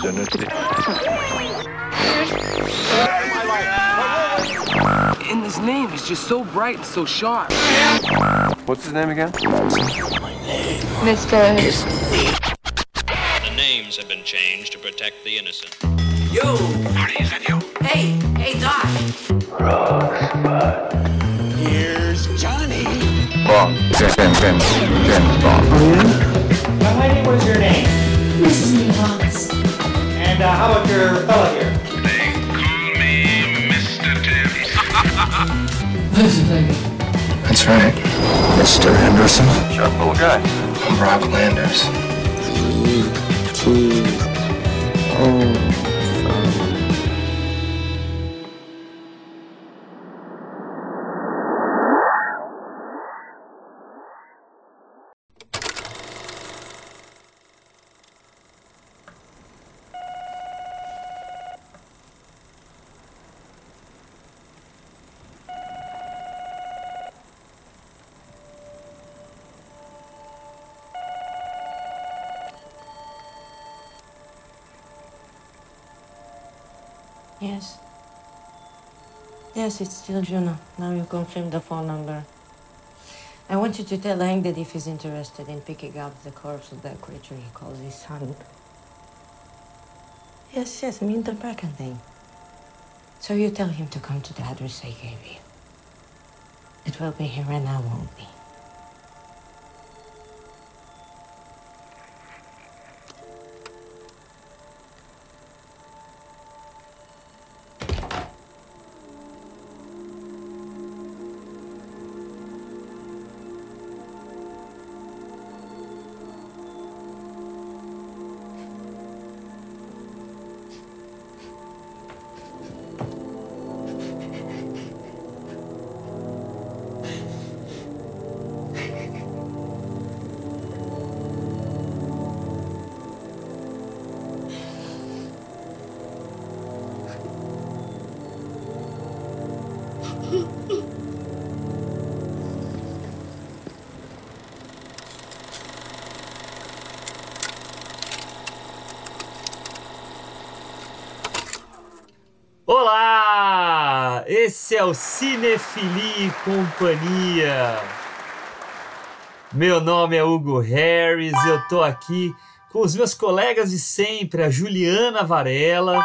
opportunity. And his name is just so bright and so sharp. What's his name again? Mr. The names have been changed to protect the innocent. Yo! Marty, is that you? Hey, hey, Doc. Here's Johnny. Bond. James, James, James, James Bond. Young lady, what is your name? Mrs. Nevons. And uh, how about your fella here? They call me Mr. Tibbs. That's right. Mr. Henderson. Sharp little guy. I'm Rob Landers. Yes. Yes, it's still Juno. Now you confirm the phone number. I want you to tell Hank that if he's interested in picking up the corpse of that creature he calls his son. Yes, yes, I mean the Bracken thing. So you tell him to come to the address I gave you. It will be here and I won't be. Esse é o Cinefili e Companhia. Meu nome é Hugo Harris, eu tô aqui com os meus colegas de sempre, a Juliana Varela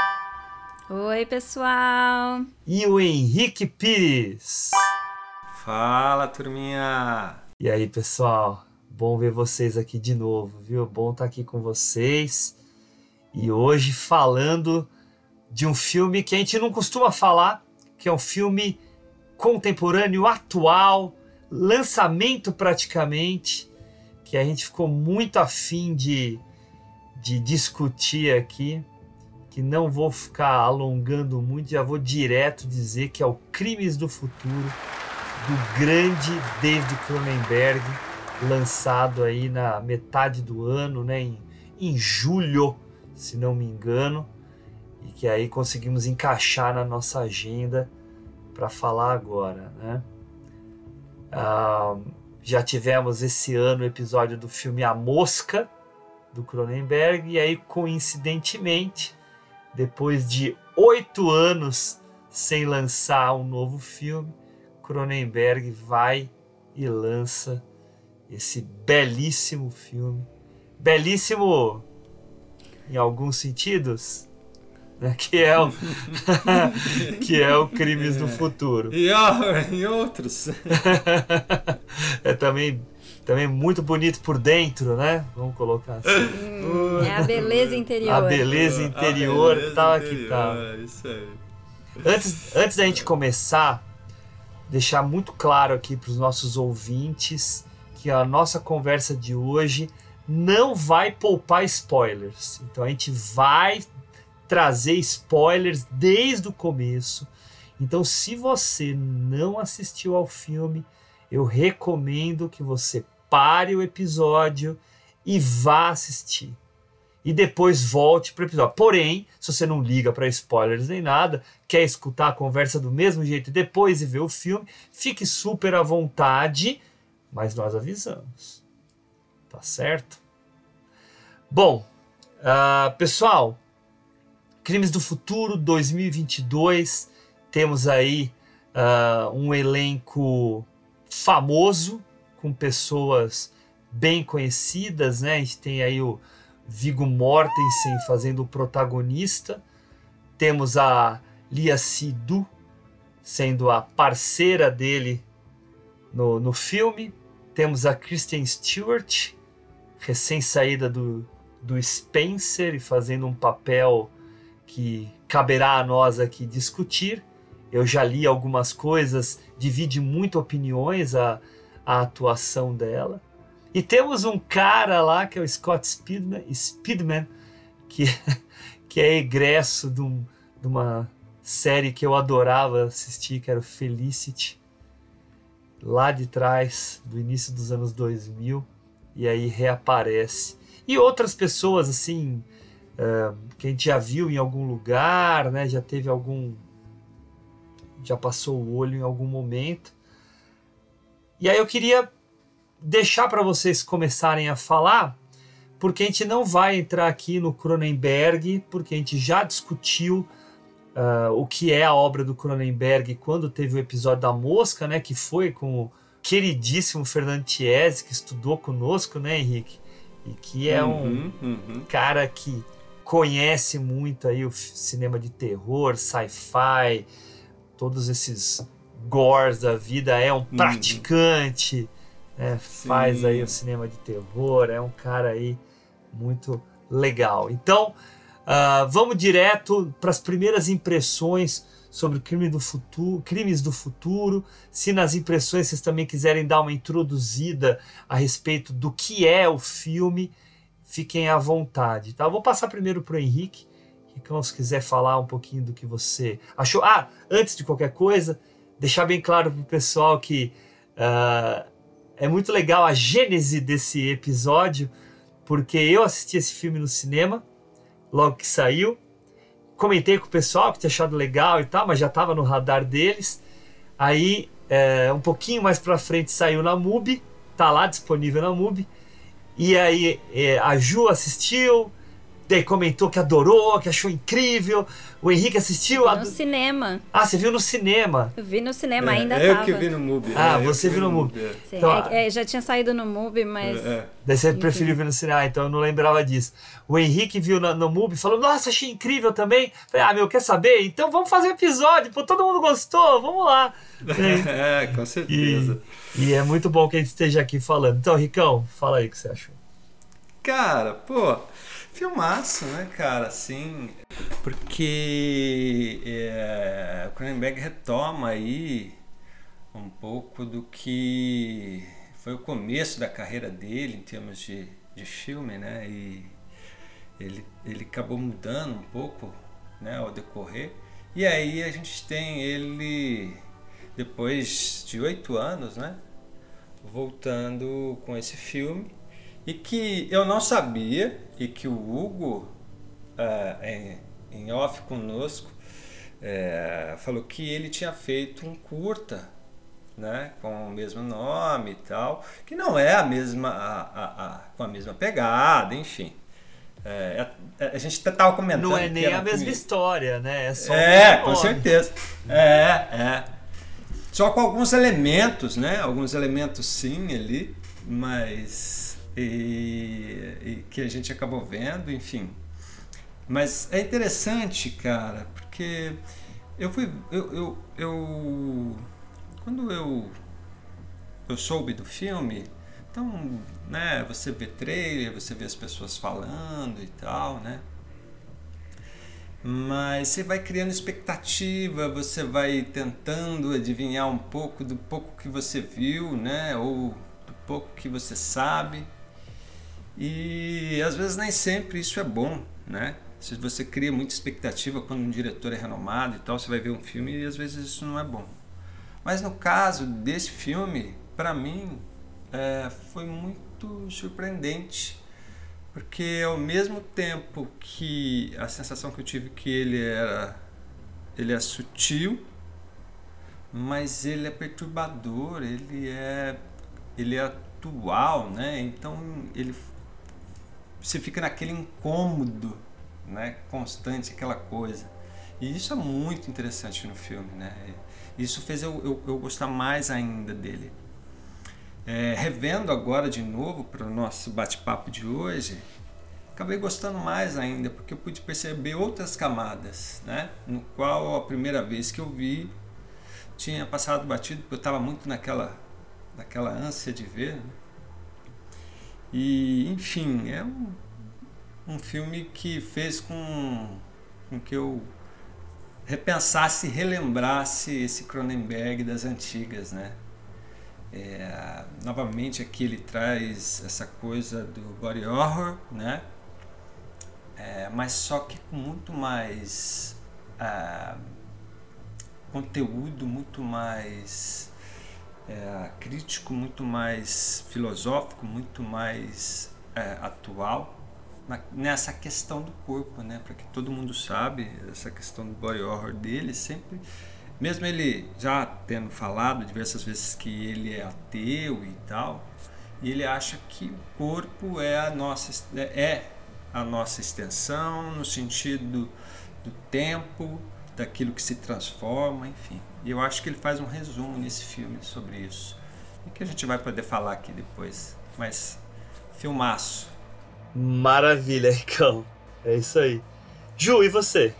Oi, pessoal! e o Henrique Pires. Fala, turminha! E aí, pessoal? Bom ver vocês aqui de novo, viu? Bom estar aqui com vocês. E hoje falando de um filme que a gente não costuma falar, que é um filme contemporâneo, atual, lançamento praticamente, que a gente ficou muito afim de, de discutir aqui, que não vou ficar alongando muito, já vou direto dizer que é o Crimes do Futuro, do grande David Cronenberg, lançado aí na metade do ano, né, em, em julho, se não me engano, e que aí conseguimos encaixar na nossa agenda para falar agora, né? Ah, já tivemos esse ano o episódio do filme A Mosca, do Cronenberg, e aí, coincidentemente, depois de oito anos sem lançar um novo filme, Cronenberg vai e lança esse belíssimo filme. Belíssimo em alguns sentidos, né? que é o que é o Crimes do Futuro. E ó, em outros. é também também muito bonito por dentro, né? Vamos colocar assim. Hum, é a beleza interior. A beleza interior, A beleza tal que interior, tal. é Isso aí. Antes, antes da gente começar, deixar muito claro aqui para os nossos ouvintes que a nossa conversa de hoje não vai poupar spoilers. Então a gente vai trazer spoilers desde o começo. Então, se você não assistiu ao filme, eu recomendo que você pare o episódio e vá assistir. E depois volte para o episódio. Porém, se você não liga para spoilers nem nada, quer escutar a conversa do mesmo jeito depois e ver o filme, fique super à vontade, mas nós avisamos. Tá certo? Bom, ah, pessoal, Crimes do Futuro 2022. Temos aí uh, um elenco famoso, com pessoas bem conhecidas, né? A gente tem aí o Viggo Mortensen fazendo o protagonista. Temos a Lia Sidhu sendo a parceira dele no, no filme. Temos a Kristen Stewart, recém-saída do, do Spencer e fazendo um papel que caberá a nós aqui discutir. Eu já li algumas coisas, divide muito opiniões a, a atuação dela. E temos um cara lá que é o Scott Speedman, Speedman que, que é egresso de, um, de uma série que eu adorava assistir, que era o Felicity, lá de trás, do início dos anos 2000, e aí reaparece. E outras pessoas, assim, uh, que a gente já viu em algum lugar, né? Já teve algum. Já passou o olho em algum momento. E aí eu queria deixar para vocês começarem a falar, porque a gente não vai entrar aqui no Cronenberg, porque a gente já discutiu uh, o que é a obra do Cronenberg quando teve o episódio da Mosca, né, que foi com o queridíssimo Fernando Tiesi, que estudou conosco, né, Henrique? E que é um uhum, uhum. cara que conhece muito aí o cinema de terror, sci-fi, todos esses gores da vida, é um uhum. praticante, né, faz aí o cinema de terror, é um cara aí muito legal. Então, uh, vamos direto para as primeiras impressões sobre crime do futuro, crimes do futuro. Se nas impressões vocês também quiserem dar uma introduzida a respeito do que é o filme, fiquem à vontade. Tá? Eu vou passar primeiro para o Henrique. Ricão, se quiser falar um pouquinho do que você achou. Ah, antes de qualquer coisa, deixar bem claro para o pessoal que uh, é muito legal a gênese desse episódio, porque eu assisti esse filme no cinema, logo que saiu. Comentei com o pessoal que tinha achado legal e tal, mas já estava no radar deles. Aí, é, um pouquinho mais pra frente, saiu na MUBI, tá lá disponível na MUBI. E aí, é, a Ju assistiu, Daí comentou que adorou, que achou incrível. O Henrique assistiu. No cinema. Ah, você viu no cinema? Eu vi no cinema, é, ainda eu tava. que vi no MUBI. Ah, é, você viu no MUBI. É. Então, é, já tinha saído no MUBI, mas... Daí você Enfim. preferiu ver no cinema, então eu não lembrava disso. O Henrique viu no, no MUBI e falou, nossa, achei incrível também. Falei, ah, meu, quer saber? Então vamos fazer um episódio, pô, todo mundo gostou, vamos lá. é, com certeza. E, e é muito bom que a gente esteja aqui falando. Então, Ricão, fala aí o que você achou. Cara, pô... Filmaço, né, cara? Assim, porque é, o Cronenberg retoma aí um pouco do que foi o começo da carreira dele em termos de, de filme, né? E ele, ele acabou mudando um pouco né, ao decorrer. E aí a gente tem ele, depois de oito anos, né? Voltando com esse filme e que eu não sabia e que o Hugo, uh, em, em off conosco, é, falou que ele tinha feito um curta né, com o mesmo nome e tal, que não é a mesma, a, a, a com a mesma pegada, enfim. É, a, a, gente estava comentando. Não é nem a mesma história, né? É, só é com certeza. É, é. Só com alguns elementos, né? Alguns elementos sim ali, mas e, e, que a gente acabou vendo, enfim. Mas é interessante, cara, porque eu fui. Eu, eu, eu, quando eu, eu soube do filme, então, né, você vê trailer, você vê as pessoas falando e tal, né? Mas você vai criando expectativa, você vai tentando adivinhar um pouco do pouco que você viu, né? Ou do pouco que você sabe. E às vezes nem sempre isso é bom, né? Se você cria muita expectativa quando um diretor é renomado e tal, você vai ver um filme e às vezes isso não é bom. Mas no caso desse filme, para mim, é, foi muito surpreendente, porque ao mesmo tempo que a sensação que eu tive que ele era, ele é sutil, mas ele é perturbador, ele é, ele é atual, né? Então ele você fica naquele incômodo né? Constante, aquela coisa. E isso é muito interessante no filme, né? Isso fez eu, eu, eu gostar mais ainda dele. É, revendo agora de novo para o nosso bate-papo de hoje, acabei gostando mais ainda, porque eu pude perceber outras camadas, né? No qual a primeira vez que eu vi tinha passado batido, porque eu estava muito naquela, naquela ânsia de ver. Né? E, enfim, é um, um filme que fez com, com que eu repensasse, relembrasse esse Cronenberg das antigas, né? É, novamente aqui ele traz essa coisa do body horror, né? É, mas só que com muito mais ah, conteúdo, muito mais é, crítico, muito mais filosófico, muito mais é, atual na, nessa questão do corpo, né? Para que todo mundo sabe essa questão do body horror dele sempre mesmo ele já tendo falado diversas vezes que ele é ateu e tal, ele acha que o corpo é a nossa é a nossa extensão no sentido do tempo, daquilo que se transforma, enfim. E eu acho que ele faz um resumo nesse filme sobre isso. E que a gente vai poder falar aqui depois. Mas filmaço. Maravilha, Ricão. É isso aí. Ju, e você?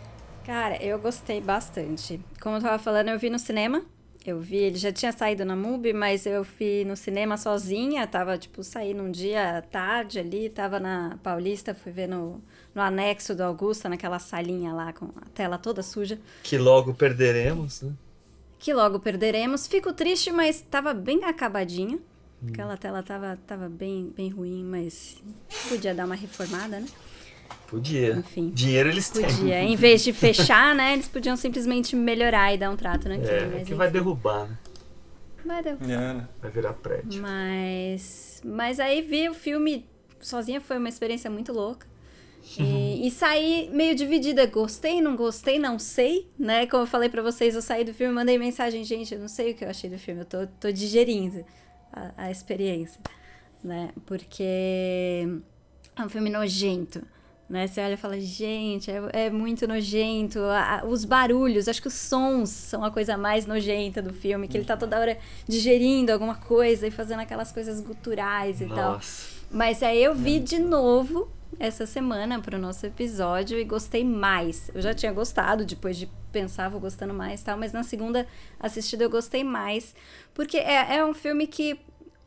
Cara, eu gostei bastante. Como eu tava falando, eu vi no cinema. Eu vi, ele já tinha saído na MUBI, mas eu fui no cinema sozinha. Tava, tipo, saí num dia tarde ali, tava na Paulista, fui ver no, no anexo do Augusta, naquela salinha lá com a tela toda suja. Que logo perderemos, né? Que logo perderemos. Fico triste, mas tava bem acabadinha. Hum. Aquela tela tava, tava bem, bem ruim, mas podia dar uma reformada, né? Podia. Enfim. Dinheiro eles podia. têm. Podia. Em vez de fechar, né? Eles podiam simplesmente melhorar e dar um trato naquilo. É, mas, que vai derrubar, né? Vai derrubar. É. Vai virar prédio. Mas. Mas aí vi o filme sozinha foi uma experiência muito louca. E, e saí meio dividida. Gostei, não gostei, não sei, né? Como eu falei para vocês, eu saí do filme mandei mensagem, gente, eu não sei o que eu achei do filme, eu tô, tô digerindo a, a experiência, né? Porque é um filme nojento né? Você olha e fala, gente, é, é muito nojento. A, a, os barulhos, acho que os sons são a coisa mais nojenta do filme, que ele tá toda hora digerindo alguma coisa e fazendo aquelas coisas guturais e Nossa. tal. Mas aí eu vi de novo essa semana pro nosso episódio e gostei mais. Eu já tinha gostado, depois de pensar, vou gostando mais tal, mas na segunda assistida eu gostei mais. Porque é, é um filme que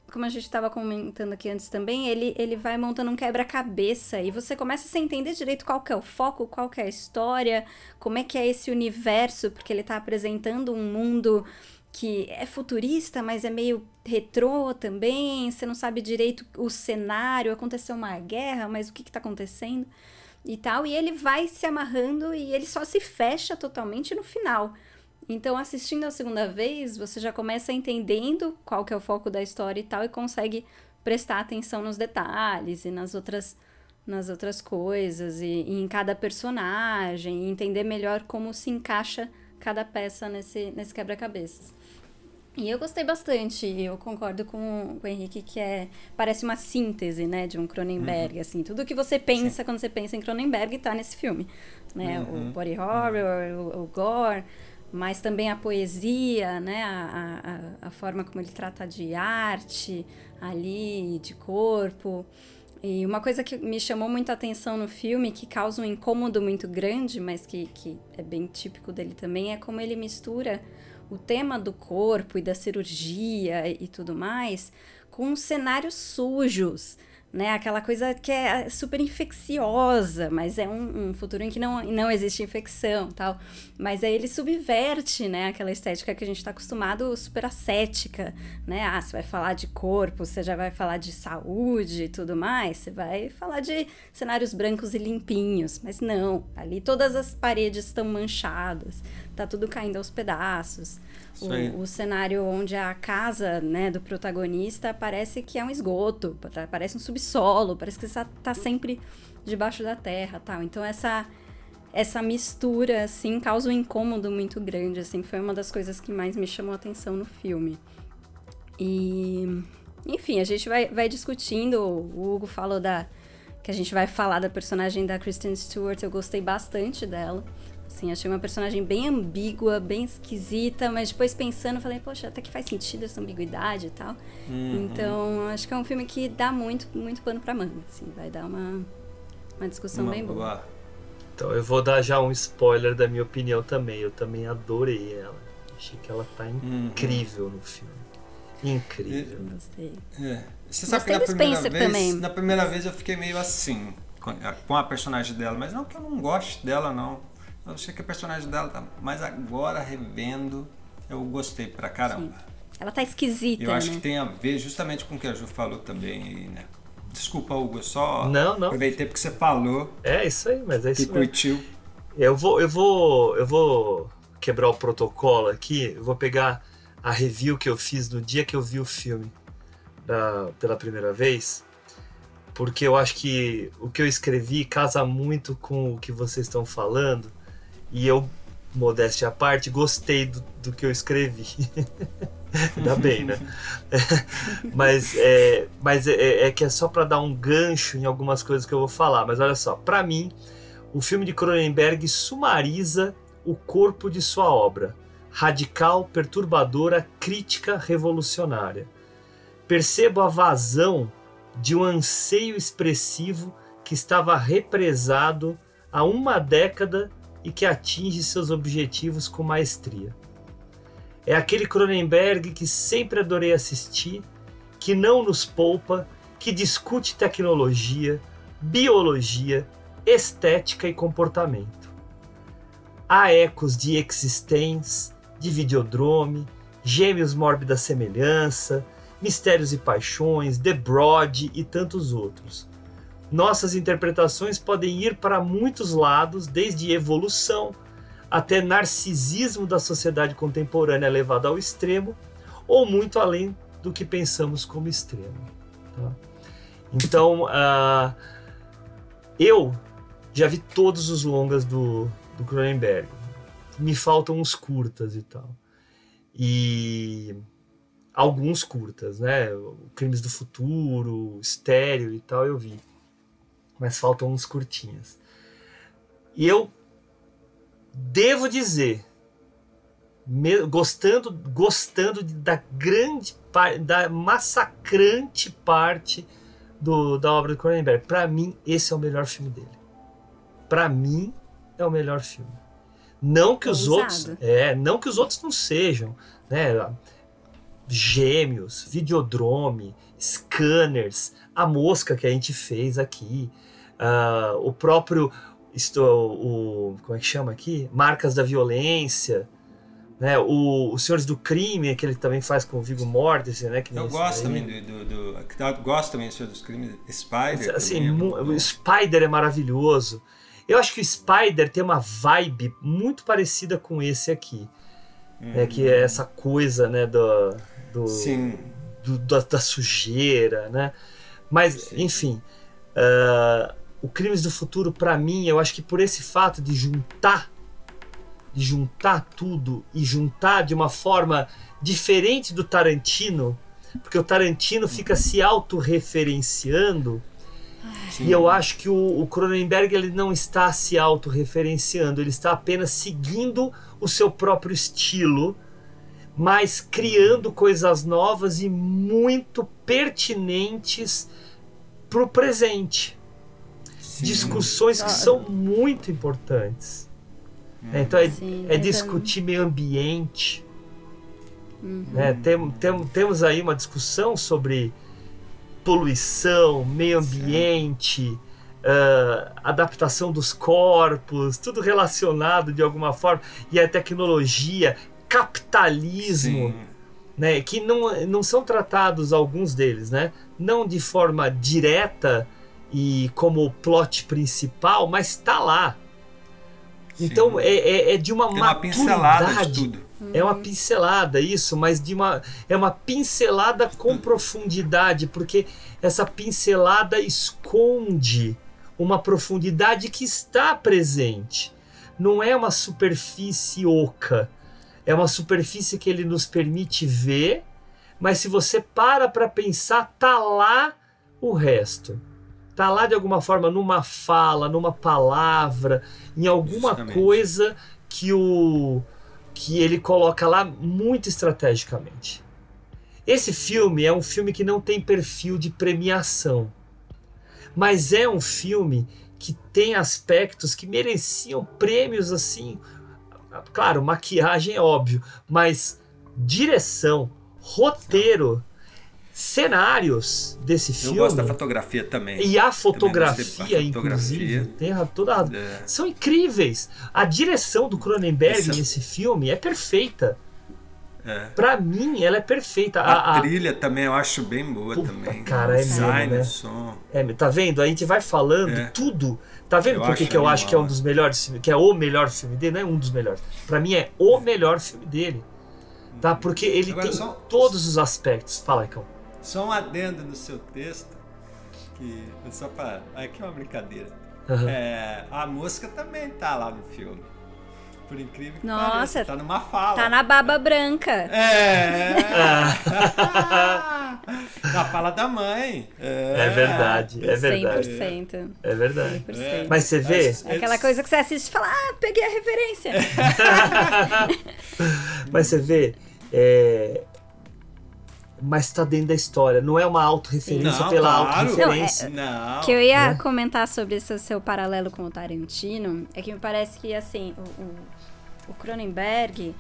como a gente estava comentando aqui antes também, ele, ele vai montando um quebra-cabeça e você começa a entender direito qual que é o foco, qual que é a história, como é que é esse universo, porque ele está apresentando um mundo que é futurista, mas é meio retrô também, você não sabe direito o cenário, aconteceu uma guerra, mas o que está acontecendo e tal, e ele vai se amarrando e ele só se fecha totalmente no final. Então, assistindo a segunda vez, você já começa entendendo qual que é o foco da história e tal, e consegue prestar atenção nos detalhes e nas outras, nas outras coisas, e, e em cada personagem, entender melhor como se encaixa cada peça nesse, nesse quebra-cabeças. E eu gostei bastante, eu concordo com, com o Henrique que é, parece uma síntese, né, de um Cronenberg, uhum. assim, tudo que você pensa Sim. quando você pensa em Cronenberg tá nesse filme, né, uhum. o body horror, uhum. o, o gore, mas também a poesia, né? A, a, a, forma como ele trata de arte ali, de corpo. E uma coisa que me chamou muito a atenção no filme, que causa um incômodo muito grande, mas que, que é bem típico dele também, é como ele mistura o tema do corpo e da cirurgia e tudo mais com cenários sujos né? Aquela coisa que é super infecciosa, mas é um, um, futuro em que não, não existe infecção tal. Mas aí ele subverte, né? Aquela estética que a gente está acostumado, super ascética, né? Ah, você vai falar de corpo, você já vai falar de saúde e tudo mais, você vai falar de cenários brancos e limpinhos. Mas não, ali todas as paredes estão manchadas, tá tudo caindo aos pedaços. O, o, cenário onde a casa né, do protagonista parece que é um esgoto, parece um subsolo, parece que você está sempre debaixo da terra tal. Então essa essa mistura assim causa um incômodo muito grande, assim, foi uma das coisas que mais me chamou a atenção no filme. E enfim, a gente vai, vai discutindo, o Hugo falou da que a gente vai falar da personagem da Kristen Stewart, eu gostei bastante dela. Assim, achei uma personagem bem ambígua, bem esquisita, mas depois pensando, falei, poxa, até que faz sentido essa ambiguidade e tal. Uhum. Então, acho que é um filme que dá muito, muito pano pra manga, assim, vai dar uma, uma discussão Uma bem boa. boa. Então eu vou dar já um spoiler da minha opinião também. Eu também adorei ela. Achei que ela tá Uhum. incrível no filme. Incrível. Gostei. É. Você sabe que Gostei na do primeira Spencer vez, também. na primeira vez eu fiquei meio assim com a, com a personagem dela, mas não que eu não goste dela não. Eu achei que a personagem dela tá, mas agora revendo eu gostei pra caramba. Ela tá esquisita, Eu acho né? que tem a ver justamente com o que a Ju falou também, aí, né? Desculpa, Hugo, eu só Não, não. aproveitei porque você falou É isso aí, mas é isso mesmo. curtiu. Eu vou, eu vou, eu vou quebrar o protocolo aqui. Eu vou pegar a review que eu fiz no dia que eu vi o filme da- pela primeira vez, porque eu acho que o que eu escrevi casa muito com o que vocês estão falando e eu, modéstia à parte, gostei do, do que eu escrevi. Ainda bem, né? mas é, mas é, é que é só para dar um gancho em algumas coisas que eu vou falar. Mas olha só, para mim o filme de Cronenberg sumariza o corpo de sua obra. Radical, perturbadora, crítica, revolucionária. Percebo a vazão de um anseio expressivo que estava represado há uma década e que atinge seus objetivos com maestria. É aquele Cronenberg que sempre adorei assistir, que não nos poupa, que discute tecnologia, biologia, estética e comportamento. Há ecos de Existence, de Videodrome, Gêmeos Mórbida Semelhança, Mistérios e Paixões, The Broad e tantos outros. Nossas interpretações podem ir para muitos lados, desde evolução até narcisismo da sociedade contemporânea levado ao extremo, ou muito além do que pensamos como extremo. tá? Então, ah, eu já vi todos os longas do, do Cronenberg. Me faltam uns curtas e tal. E alguns curtas, né? Crimes do Futuro, Estéreo e tal, eu vi. Mas faltam uns curtinhas. E eu devo dizer, me- gostando, gostando da grande parte, da massacrante parte do, da obra do Cronenberg. Para mim, esse é o melhor filme dele. Para mim, é o melhor filme. Não que os outros, é, não que os outros não sejam, né? Gêmeos, Videodrome, Scanners, a mosca que a gente fez aqui, ah, o próprio isto, o como é que chama aqui? Marcas da Violência, né? O, os Senhores do Crime, que ele também faz com o Viggo Mortensen, né? Que Eu gosto também do, do, do eu gosto também do Senhor dos Crimes, Spider. Assim, é bom. o Spider é maravilhoso. Eu acho que o Spider tem uma vibe muito parecida com esse aqui. né, que é essa coisa, né, do, do, Sim. do- da, da sujeira, né? Mas, enfim, ah, o Crimes do Futuro, pra mim, eu acho que por esse fato de juntar, de juntar tudo e juntar de uma forma diferente do Tarantino, porque o Tarantino fica se autorreferenciando, e eu acho que o, o Cronenberg ele não está se autorreferenciando, ele está apenas seguindo o seu próprio estilo, mas criando coisas novas e muito pertinentes para o presente. Sim. Discussões que são muito importantes. É, Então é, Sim, é discutir meio ambiente. né? Tem, tem, temos aí uma discussão sobre poluição, meio ambiente, ah, adaptação dos corpos, tudo relacionado de alguma forma, e a tecnologia, capitalismo, Sim. né, que não, não são tratados alguns deles, né, não de forma direta e como plot principal, mas está lá. Então Sim. é, é, é de uma Tem uma pincelada de tudo. É uma pincelada, isso, mas de uma é uma pincelada com profundidade, porque essa pincelada esconde uma profundidade que está presente. Não é uma superfície oca. É uma superfície que ele nos permite ver, mas se você para para pensar, tá lá o resto. Tá lá de alguma forma numa fala, numa palavra, em alguma Justamente. coisa que o que ele coloca lá muito estrategicamente. Esse filme é um filme que não tem perfil de premiação, mas é um filme que tem aspectos que mereciam prêmios assim. Claro, maquiagem é óbvio, mas direção, roteiro, cenários desse Eu filme. gosto da fotografia também. E a fotografia, da inclusive, fotografia. tem a- toda a- É. são incríveis. A direção do Cronenberg Isso- nesse filme é perfeita. É. Pra mim, ela é perfeita. A, A, a- trilha também eu acho bem boa Puta, também. cara, é Design, mesmo, né? som. é, tá vendo? A gente vai falando É. tudo. Tá vendo Eu por que eu acho que é um dos melhores filmes, que é o melhor filme dele? Não é um dos melhores. Pra mim é o melhor filme dele. Tá? Porque ele Agora tem só- todos os aspectos. Fala, Icão. Só um adendo no seu texto, que é só pra. Aqui é uma brincadeira. Aham. É, a música também tá lá no filme. Por incrível que Nossa, pareça, tá numa fala. Tá na baba branca. É! Ah. na fala da mãe. É, É verdade, é verdade. 100%. É verdade. 100%. Mas você vê, É aquela coisa que você assiste e fala, ah, peguei a referência. mas você vê, é, mas tá dentro da história. Não é uma autorreferência Não, pela claro. autorreferência. Não. que eu ia Né? comentar sobre esse seu paralelo com o Tarantino é que me parece que, assim, o, o, o Cronenberg,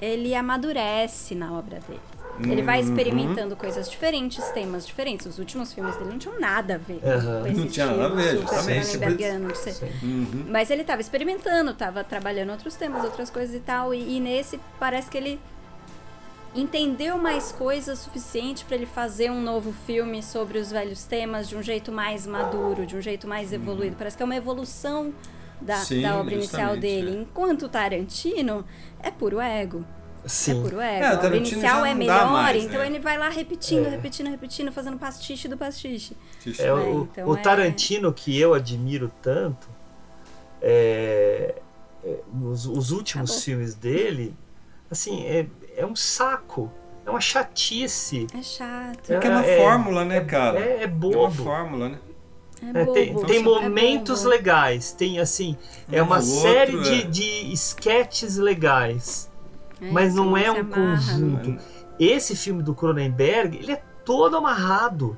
ele amadurece na obra dele. Ele vai Uhum. experimentando coisas diferentes, temas diferentes. Os últimos filmes dele não tinham nada a ver Aham. com esse Não tinha nada a ver, justamente. Uhum. Mas ele tava experimentando, tava trabalhando outros temas, outras coisas e tal. E, e nesse parece que ele entendeu mais coisas suficiente para ele fazer um novo filme sobre os velhos temas de um jeito mais maduro, de um jeito mais evoluído. Parece que é uma evolução da, Sim, da obra inicial justamente, dele. é. Enquanto o Tarantino é puro ego. É Sim. puro É, ego. o a obra inicial é melhor, mais, então né? ele vai lá repetindo, É. repetindo, repetindo, fazendo pastiche do pastiche. É, o, então o é- Tarantino que eu admiro tanto, é, é, os, os últimos Acabou. filmes dele, assim, é, é um saco. É uma chatice. É chato. Porque é uma É- fórmula, né, é- é, é- é É uma bobo. fórmula, né? É É, tem, bobo, tem é momentos bobo. legais, tem assim, é Um uma ou série outro, de, é. de sketches legais, É, mas não é um amarra, né? conjunto. Esse filme do Cronenberg, ele é todo amarrado.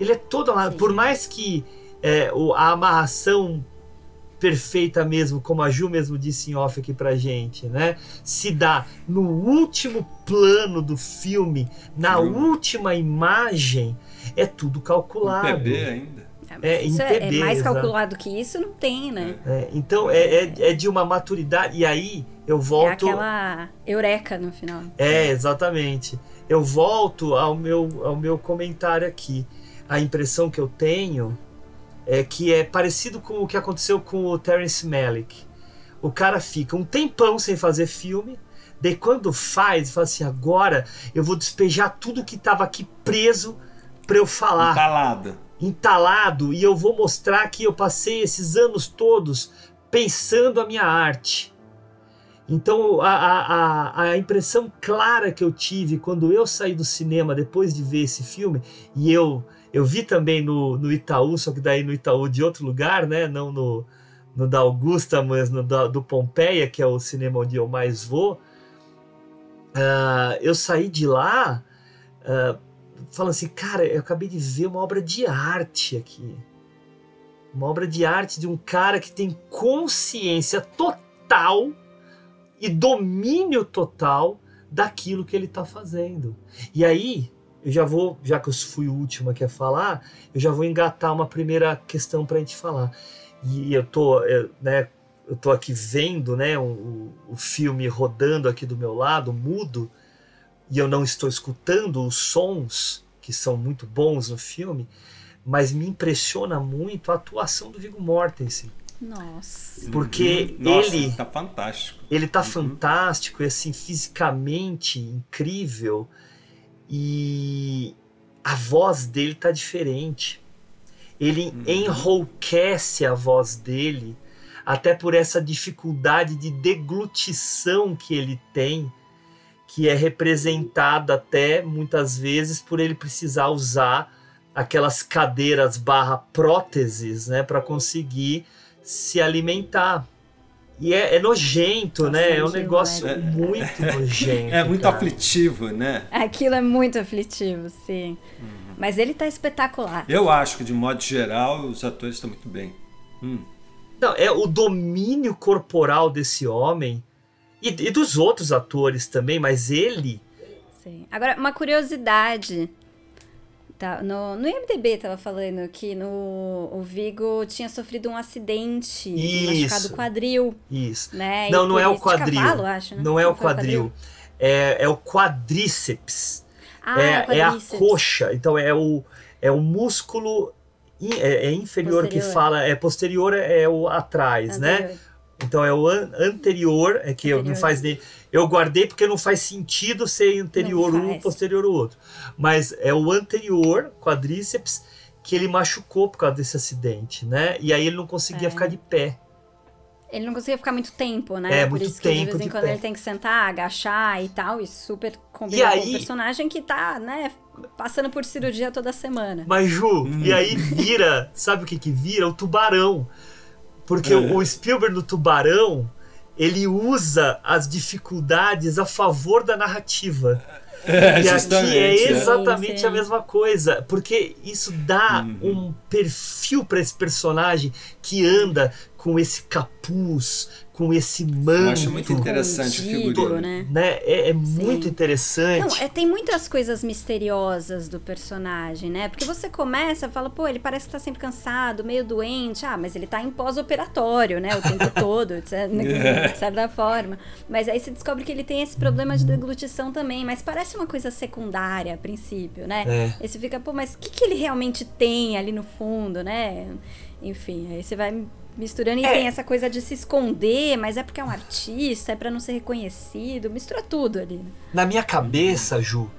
Ele é todo amarrado. Sim. Por mais que é, o- a amarração perfeita mesmo, como a Ju mesmo disse em off aqui pra gente, né? Se dá no último plano do filme, na Sim. última imagem, é tudo calculado. PB ainda. É, É, em isso é, é mais exato. calculado que isso, não tem, né? É, então é, é, é de uma maturidade. E aí eu É volto. aquela eureka no final. É, exatamente. Eu volto ao meu, ao meu comentário aqui. A impressão que eu tenho é que é parecido com o que aconteceu com o Terence Malick. O cara fica um tempão sem fazer filme, daí quando faz, fala assim: agora eu vou despejar tudo que estava aqui preso para eu falar Entalado. entalado e eu vou mostrar que eu passei esses anos todos pensando a minha arte. Então a, a, a, a impressão clara que eu tive quando eu saí do cinema depois de ver esse filme, e eu, eu vi também no, no Itaú, só que daí no Itaú de outro lugar, né? Não no, no da Augusta, mas no da, do Pompeia, que é o cinema onde eu mais vou. Ah, eu saí de lá ah, falando assim, cara, eu acabei de ver uma obra de arte aqui. Uma obra de arte de um cara que tem consciência total e domínio total daquilo que ele está fazendo. E aí, eu já vou, já que eu fui o último aqui a falar, eu já vou engatar uma primeira questão para a gente falar. E eu tô, eu, né, eu tô aqui vendo, né, o, o- filme rodando aqui do meu lado, mudo, e eu não estou escutando os sons que são muito bons no filme, mas me impressiona muito a atuação do Viggo Mortensen, Nossa. porque Uhum. Nossa, ele tá fantástico. ele tá fantástico e assim fisicamente incrível e a voz dele tá diferente. Ele enrouquece a voz dele até por essa dificuldade de deglutição que ele tem, que é representada até muitas vezes por ele precisar usar aquelas cadeiras barra próteses, né, para conseguir se alimentar. E é, é nojento, Nossa, né? É um negócio é- muito nojento. É muito cara. aflitivo, né? Aquilo é muito aflitivo, sim. Mas ele tá espetacular. Eu acho que, de modo geral, os atores estão muito bem. Hum. Não, é o domínio corporal desse homem e, e dos outros atores também, mas ele Sim. Agora, uma curiosidade. Tá, no, no IMDB tava falando que no, o Vigo tinha sofrido um acidente, Isso. machucado o quadril, isso. né? Não, não é o quadril. cavalo, acho, né? Não é o quadril. É, é o quadríceps. Ah, é, é a quadríceps. coxa. Então é o, é o músculo é, é inferior que Posterior. fala. É posterior é o atrás, né? Anterior. Então é o an- anterior, é que eu não Anterior. faz nem. Eu guardei porque não faz sentido ser anterior um posterior o outro. Mas é o anterior, quadríceps, que ele machucou por causa desse acidente, né? E aí ele não conseguia É. ficar de pé. Ele não conseguia ficar muito tempo, né? É, Por muito isso que de tempo vez em de quando pé. ele tem que sentar, agachar e tal, e super E combinar com aí- o personagem que tá, né, passando por cirurgia toda semana. Mas, Ju, Hum. e aí vira, sabe o que que vira? O tubarão. Porque É. o Spielberg no tubarão, ele usa as dificuldades a favor da narrativa. É, E aqui é né? exatamente Sim, a mesma coisa, porque isso dá Uhum. um perfil para esse personagem que anda com esse capuz, com esse manto. Eu acho muito interessante o figurino. né? né? É, é muito interessante. Não, é, tem muitas coisas misteriosas do personagem, né? Porque você começa e fala, pô, ele parece que tá sempre cansado, meio doente. Ah, mas ele tá em pós-operatório, né? O tempo todo, de cer- de certa forma. Mas aí você descobre que ele tem esse problema de deglutição também. Mas parece uma coisa secundária a princípio, né? É. Aí você fica, pô, mas o que, que ele realmente tem ali no fundo, né? Enfim, aí você vai misturando e É. tem essa coisa de se esconder, mas é porque é um artista, é pra não ser reconhecido, mistura tudo ali. né? Na minha cabeça, Ju,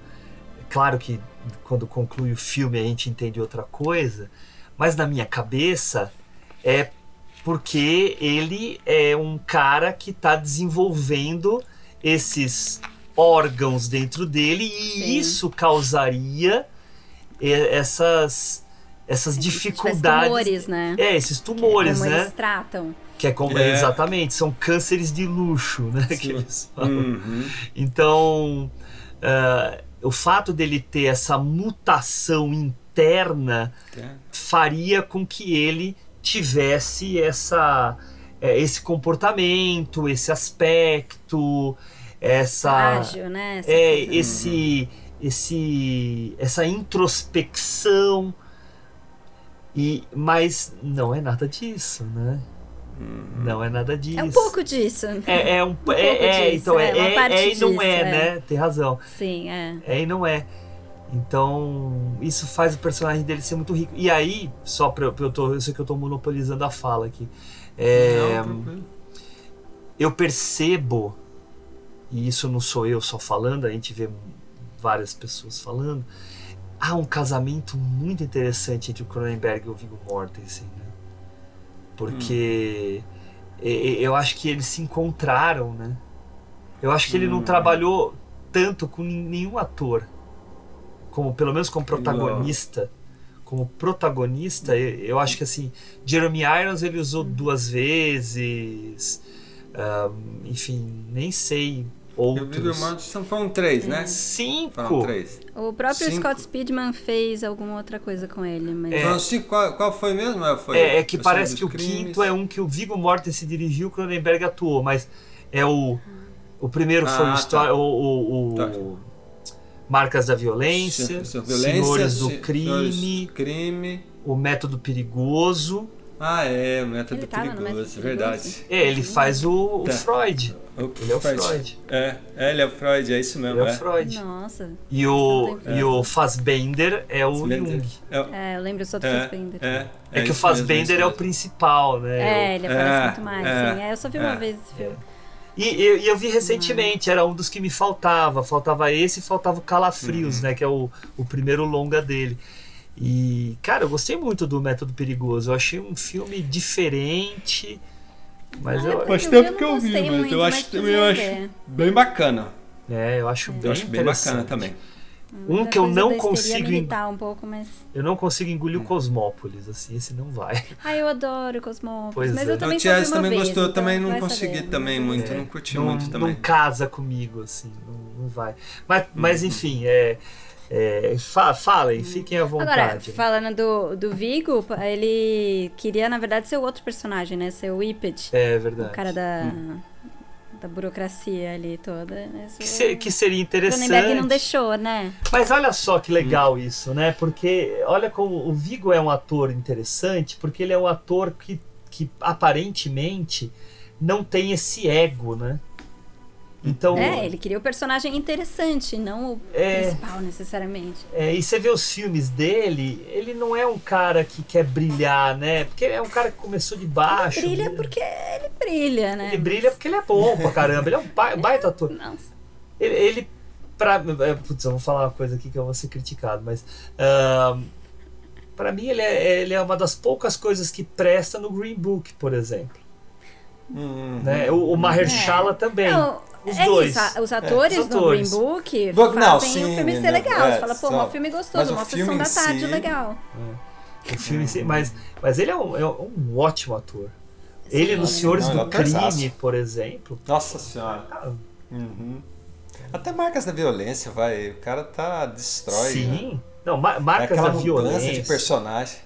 claro que quando conclui o filme a gente entende outra coisa, mas na minha cabeça é porque ele é um cara que está desenvolvendo esses órgãos dentro dele e Sim. isso causaria essas essas Se tivesse dificuldades. tumores, né? É, esses tumores, Como né? eles tratam. Que é como É. exatamente, são cânceres de luxo, né? Que eles falam. Uhum. Então, ah, o fato dele ter essa mutação interna É. faria com que ele tivesse essa, eh, esse comportamento, esse aspecto, essa Ágil, né? Essa é coisa. esse esse essa introspecção e mas não é nada disso, né? Não é nada disso. É um pouco disso. É, é um, pouco é, é, disso, então é, é uma é, é e não disso, é, é. né? Tem razão. Sim, é. É e não é. Então, isso faz o personagem dele ser muito rico. E aí, só pra eu, eu, tô, eu sei que eu tô monopolizando a fala aqui. É, Não, eu percebo, e isso não sou eu só falando, a gente vê várias pessoas falando, há um casamento muito interessante entre o Cronenberg e o Viggo Mortensen, né? Porque e- eu acho que eles se encontraram, né? Eu acho que ele não Hum. trabalhou tanto com nenhum ator, como pelo menos como protagonista. Como protagonista, eu, acho que assim, Jeremy Irons ele usou duas vezes, Ahn, enfim, nem sei Eu vi o outros. Mortensen foram três, né? Foram Cinco. três. O próprio Cinco. Scott Speedman fez alguma outra coisa com ele, mas. É. Foram cinco, qual, qual foi mesmo? É, Foi É, é que parece que o Crimes. quinto é um que o Viggo Mortensen dirigiu, o Cronenberg atuou, mas é o o primeiro foi Ah, o, histó- tá. o, o- o- Tá. Marcas da Violência, Senhor Senhores do Se- Crime, Senhores do Crime. o Método Perigoso. Ah, é, o método no perigoso, Método verdade. É, ele faz o, o Tá. Freud. Ele é o Freud. É, é, ele é o Freud, é isso mesmo. Ele é é. o Freud. Nossa. E o, tem e o Fassbender é o Jung. É, É, eu lembro só do é, Fassbender. é, É, que o isso Fassbender mesmo, é o principal, né? É, ele aparece É, muito mais, é, sim. É, eu só vi uma é. vez esse filme. E eu, e eu vi recentemente, era um dos que me faltava. Faltava esse e faltava o Calafrios, Uhum. né? Que é o, o primeiro longa dele. E, cara, eu gostei muito do Método Perigoso. Eu achei um filme diferente. Mas Ah, eu, é Faz Eu tempo não que eu vi, mas muito, eu mas acho eu acho ver. bem bacana. é, eu acho bem Eu acho bem bacana também. Um que eu não consigo militar um pouco, mas... Eu não consigo engolir o Cosmópolis, assim, esse não vai. Ah, eu adoro Cosmópolis, Pois mas é. eu também o Thiago uma também vez, gostou, eu então também não consegui saber. também muito, não curti não, muito também. não casa comigo, assim, não, não vai. Mas, mas Uhum. enfim, é, é, fa- falem, fiquem à vontade. Agora, falando do, do Vigo, ele queria, na verdade, ser o outro personagem, né? Ser o Whippet. É verdade. O cara da, Hum. da burocracia ali toda. Mas Que, o se- que seria interessante. Cronenberg não deixou, né? Mas olha só que legal isso, né? Porque olha como o Vigo é um ator interessante, porque ele é um ator que, que aparentemente não tem esse ego, né? Então, É, ele queria o personagem interessante, não o É. principal, necessariamente. é, e você vê os filmes dele, ele não é um cara que quer brilhar, né? Porque ele é um cara que começou de baixo. Brilha ele- porque ele brilha, né? Ele brilha porque ele é bom pra caramba, ele é um ba- baita ator. Nossa. Ele, ele pra, é, putz, eu vou falar uma coisa aqui que eu vou ser criticado, mas ahn, pra mim ele é, ele é uma das poucas coisas que presta no Green Book, por exemplo. Hum, Né? O, o Mahershala É. também. Não, os é dois. isso, os atores os do atores. Green Book não, fazem o sim, filme ser né, legal. é, Você fala, pô, só- um filme gostoso, uma filme sessão da tarde si- legal. O filme, si- mas, mas ele é um, é um ótimo ator. ele nos Sim. Senhores Não, do é. Crime, por exemplo. Nossa senhora. Uhum. Até marcas da violência, vai. O cara tá destrói. né? Sim. Não, ma- É marcas da violência. de personagem.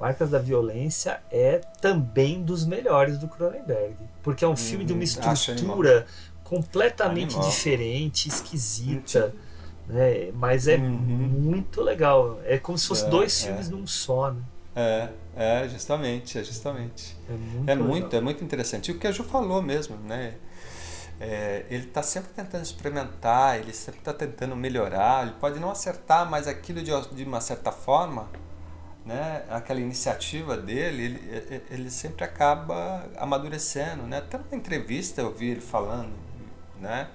Marcas da Violência é também dos melhores do Cronenberg. Porque é um filme de uma Uhum, estrutura completamente Animal. diferente, esquisita. Né? Mas é Uhum. muito legal. É como se fossem É, dois é. filmes num só. Né? É, é, justamente, é justamente. É muito É muito, é muito interessante. E o que a Ju falou mesmo, né? É, ele está sempre tentando experimentar, ele sempre está tentando melhorar. Ele pode não acertar, mas aquilo de, de uma certa forma, né? Aquela iniciativa dele, ele, ele sempre acaba amadurecendo, né? Até numa entrevista eu vi ele falando, né?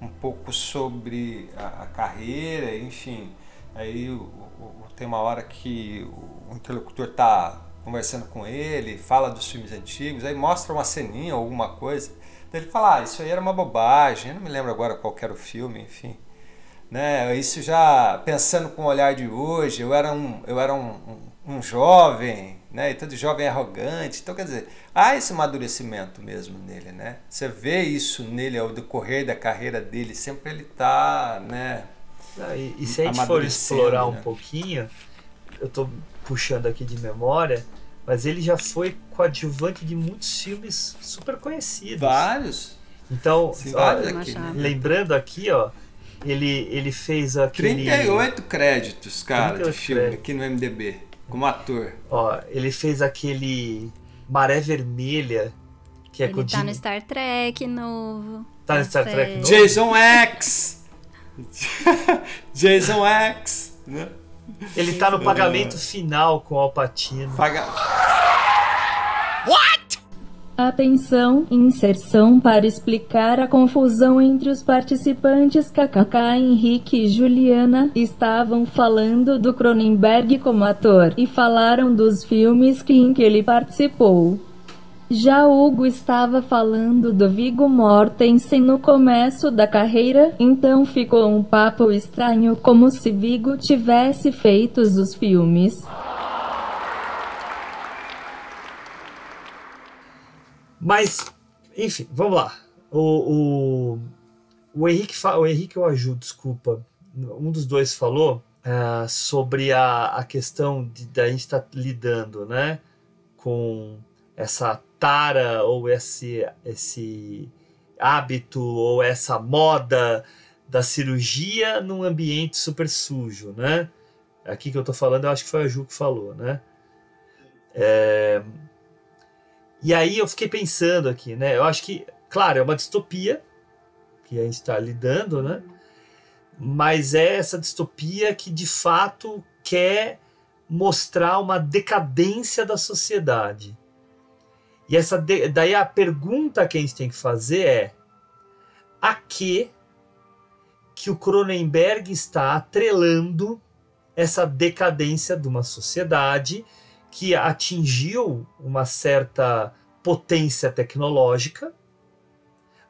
Um pouco sobre a, a carreira, enfim. Aí o- o- tem uma hora que o interlocutor está conversando com ele, fala dos filmes antigos, aí mostra uma ceninha ou alguma coisa. Daí ele fala, ah, isso aí era uma bobagem, eu não me lembro agora qual era o filme, enfim. Né? Isso já pensando com o olhar de hoje, eu era um, eu era um, um, um jovem, né? E todo jovem é arrogante. Então, quer dizer, há esse amadurecimento mesmo nele, né? Você vê isso nele ao decorrer da carreira dele, sempre ele tá, né? Ah, E, e se a gente for explorar um né? pouquinho, eu tô puxando aqui de memória, mas ele já foi coadjuvante de muitos filmes super conhecidos. Vários. Então, Sim, ó, vários aqui, né? lembrando aqui, ó, ele, ele fez aquele. 38 créditos, cara, de 38 filme créditos. aqui no MDB, como ator. Ó, ele fez aquele Maré Vermelha, que é com Ele tá Jim- no Star Trek novo. Tá no Star Trek novo? Jason X! Jason X! Né? Ele tá no pagamento final com o Alpatino. Paga... Atenção, inserção para explicar a confusão entre os participantes KKK Henrique e Juliana estavam falando do Cronenberg como ator e falaram dos filmes em que ele participou. Já Hugo estava falando do Viggo Mortensen no começo da carreira, então ficou um papo estranho como se Viggo tivesse feito os filmes. Mas, enfim, vamos lá. O, o, o Henrique, o Henrique ou a Ju, desculpa, um dos dois falou ah, sobre a, a questão de, da gente estar lidando, né, com essa tara ou esse, esse hábito ou essa moda da cirurgia num ambiente super sujo, né? Aqui que eu tô falando, eu acho que foi a Ju que falou, né? É, e aí eu fiquei pensando aqui, né? Eu acho que, claro, é uma distopia que a gente está lidando, né? Mas é essa distopia que de fato quer mostrar uma decadência da sociedade. E essa de- daí a pergunta que a gente tem que fazer é a que que o Cronenberg está atrelando essa decadência de uma sociedade que atingiu uma certa potência tecnológica,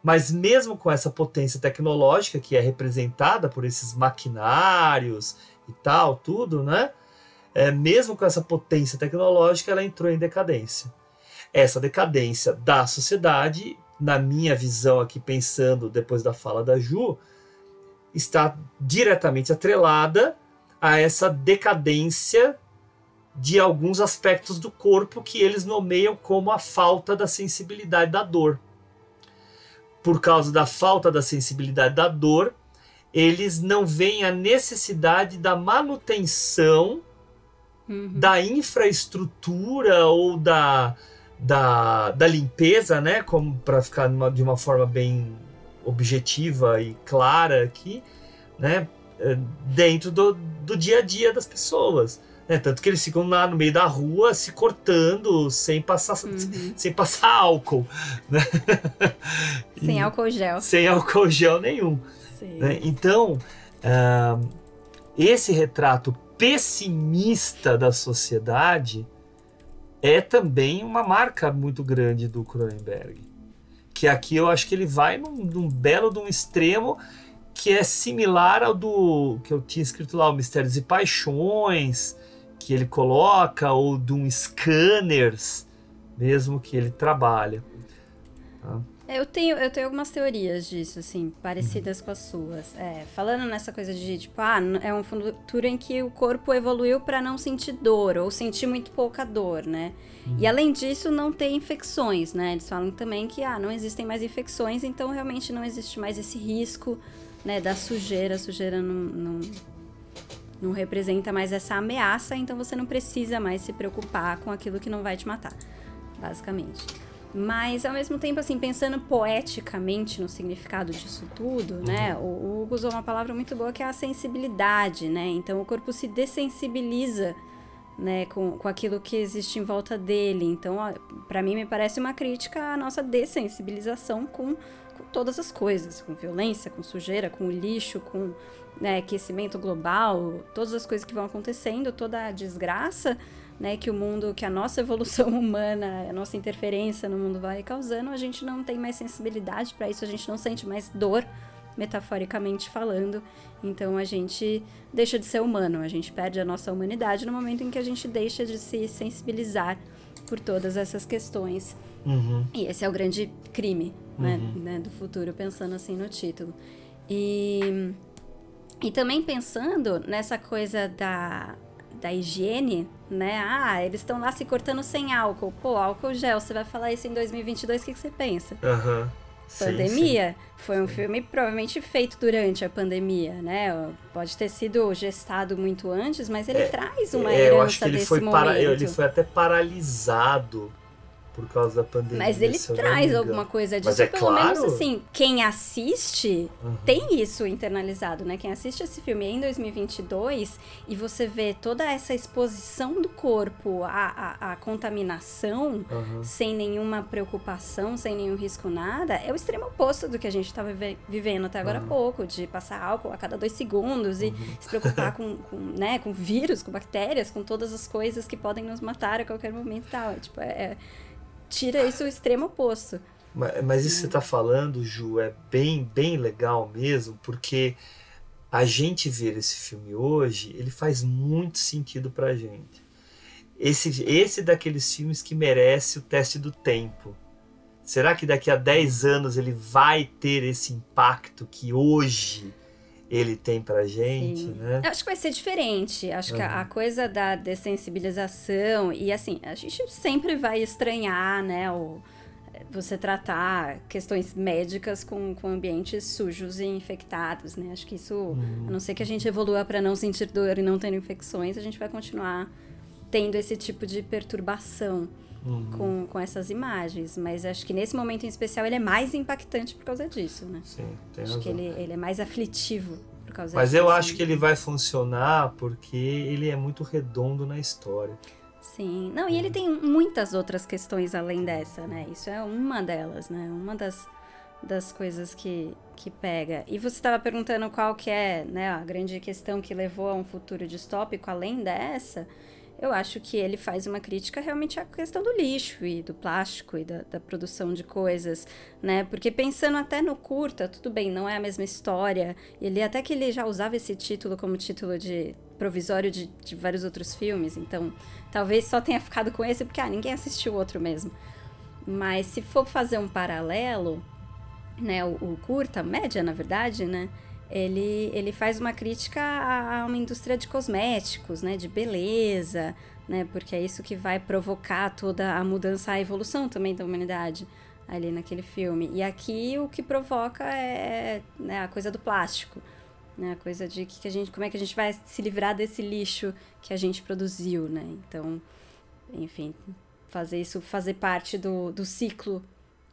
Mas mesmo com essa potência tecnológica que é representada por esses maquinários e tal, tudo, né? É, mesmo com essa potência tecnológica, ela entrou em decadência. Essa decadência da sociedade, na minha visão aqui, pensando depois da fala da Ju, está diretamente atrelada a essa decadência de alguns aspectos do corpo que eles nomeiam como a falta da sensibilidade da dor. Por causa da falta da sensibilidade da dor, eles não veem a necessidade da manutenção uhum. da infraestrutura ou da, da, da limpeza, né? Como para ficar numa, de uma forma bem objetiva e clara aqui, né? Eh, dentro do, do dia a dia das pessoas. Né? Tanto que eles ficam lá no meio da rua se cortando sem passar, uhum. sem passar álcool. Né? Sem álcool gel. Sem álcool gel nenhum. Né? Então, uh, esse retrato pessimista da sociedade é também uma marca muito grande do Cronenberg. Que aqui eu acho que ele vai num, num belo de um extremo que é similar ao do que eu tinha escrito lá, o Mistérios e Paixões, que ele coloca, ou de um Scanners, mesmo que ele trabalha. Tá? Eu tenho, eu tenho algumas teorias disso, assim, parecidas uhum. com as suas. É, falando nessa coisa de, tipo, ah, é um futuro em que o corpo evoluiu para não sentir dor, ou sentir muito pouca dor, né? Uhum. E além disso, não ter infecções, né? Eles falam também que, ah, não existem mais infecções, então realmente não existe mais esse risco, né, da sujeira. A sujeira não, não, não representa mais essa ameaça, então você não precisa mais se preocupar com aquilo que não vai te matar, basicamente. Mas, ao mesmo tempo, assim, pensando poeticamente no significado disso tudo, né? Uhum. O, Hugo usou uma palavra muito boa que é a sensibilidade, né? Então, o corpo se dessensibiliza, né? Com, com aquilo que existe em volta dele. Então, para mim, me parece uma crítica à nossa dessensibilização com, com todas as coisas. Com violência, com sujeira, com lixo, com né, aquecimento global. Todas as coisas que vão acontecendo, toda a desgraça né, que o mundo, que a nossa evolução humana, a nossa interferência no mundo vai causando, a gente não tem mais sensibilidade para isso, a gente não sente mais dor, metaforicamente falando. Então a gente deixa de ser humano, a gente perde a nossa humanidade no momento em que a gente deixa de se sensibilizar por todas essas questões. Uhum. E esse é o grande crime né, uhum. né, do futuro, pensando assim no título. E, e também pensando nessa coisa da, da higiene, né? Ah, eles estão lá se cortando sem álcool. Pô, álcool gel, você vai falar isso em 2022, o que, que você pensa? Aham. Uhum. Pandemia sim, sim. foi um filme provavelmente feito durante a pandemia, né? Pode ter sido gestado muito antes, mas ele é, traz uma é, herança eu acho que ele desse foi momento. Para, ele foi até paralisado por causa da pandemia. Mas ele traz alguma coisa disso. Mas é Pelo claro. menos assim, quem assiste uhum. tem isso internalizado, né? Quem assiste esse filme em 2022 e você vê toda essa exposição do corpo à, à, à contaminação uhum. sem nenhuma preocupação, sem nenhum risco nada, é o extremo oposto do que a gente estava vive, vivendo até agora há pouco, de passar álcool a cada dois segundos e uhum. se preocupar com, com, né, com vírus, com bactérias, com todas as coisas que podem nos matar a qualquer momento e tal. Tipo, é, é tira isso o extremo oposto. Mas, mas isso que você está falando, Ju, é bem, bem legal mesmo, porque a gente ver esse filme hoje, ele faz muito sentido pra gente. Esse, esse daqueles filmes que merece o teste do tempo. Será que daqui a 10 anos ele vai ter esse impacto que hoje ele tem pra gente, Sim. né? Acho que vai ser diferente. Acho uhum. que a, a, coisa da dessensibilização e assim, a gente sempre vai estranhar, né, o, você tratar questões médicas com, com ambientes sujos e infectados, né? Acho que isso, uhum. a não ser que a gente evolua para não sentir dor e não ter infecções, a gente vai continuar tendo esse tipo de perturbação. Uhum. Com, com essas imagens, mas acho que nesse momento em especial ele é mais impactante por causa disso, né? Sim, tem acho razão. que ele, ele é mais aflitivo por causa Mas disso. eu acho que ele vai funcionar porque ele é muito redondo na história. Sim, não, e ele tem muitas outras questões além dessa, né? Isso é uma delas, né? Uma das, das coisas que, que pega. E você estava perguntando qual que é né, a grande questão que levou a um futuro distópico além dessa eu acho que ele faz uma crítica realmente à questão do lixo e do plástico e da, da, produção de coisas, né? Porque pensando até no curta, tudo bem, não é a mesma história. Ele até que ele já usava esse título como título de provisório de, de vários outros filmes, então talvez só tenha ficado com esse porque ah, ninguém assistiu o outro mesmo. Mas se for fazer um paralelo, né, o, o curta, média na verdade, né? Ele, ele faz uma crítica a, uma indústria de cosméticos, né, de beleza, né, porque é isso que vai provocar toda a mudança, a evolução também da humanidade ali naquele filme. E aqui o que provoca é né, a coisa do plástico, né, a coisa de que, que a gente, como é que a gente vai se livrar desse lixo que a gente produziu, né? Então, enfim, fazer isso fazer parte do, do ciclo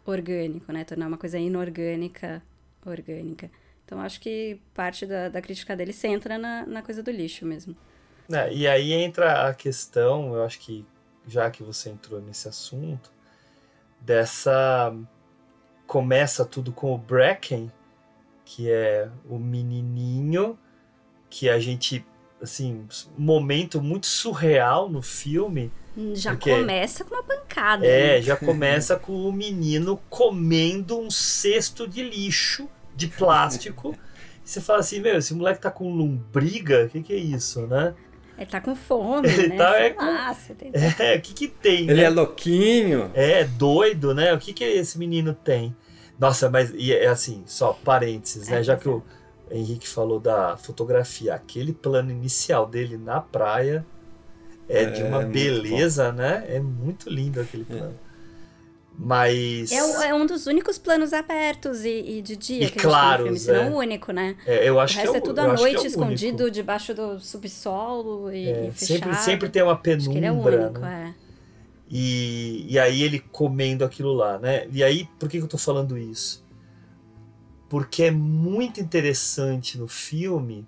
orgânico, né, tornar uma coisa inorgânica orgânica. Então acho que parte da, da crítica dele centra na, na coisa do lixo mesmo. É, e aí entra a questão, eu acho que já que você entrou nesse assunto, dessa. Começa tudo com o Bracken, que é o menininho que a gente. Assim, momento muito surreal no filme. Já porque, começa com uma pancada. É, né? já começa com o menino comendo um cesto de lixo de plástico. e você fala assim, meu, esse moleque tá com lombriga? O que, que é isso, né? Ele tá com fome, ele né? Tá, é, com... é, o que que tem? Ele né? é louquinho. É, doido, né? O que que esse menino tem? Nossa, mas e é assim, só parênteses, né? É, Já que o Henrique falou da fotografia, aquele plano inicial dele na praia é, de uma é beleza, né? É muito lindo aquele é. plano. Mas. É, é, um dos únicos planos abertos e, e de dia e que claros, filme, se não o único, né? É, eu acho o resto que é, é tudo à noite, escondido único. debaixo do subsolo e, é, e Sempre, sempre tem uma penumbra. Ele é o único, né? é. E, e aí ele comendo aquilo lá, né? E aí, por que, que eu tô falando isso? Porque é muito interessante no filme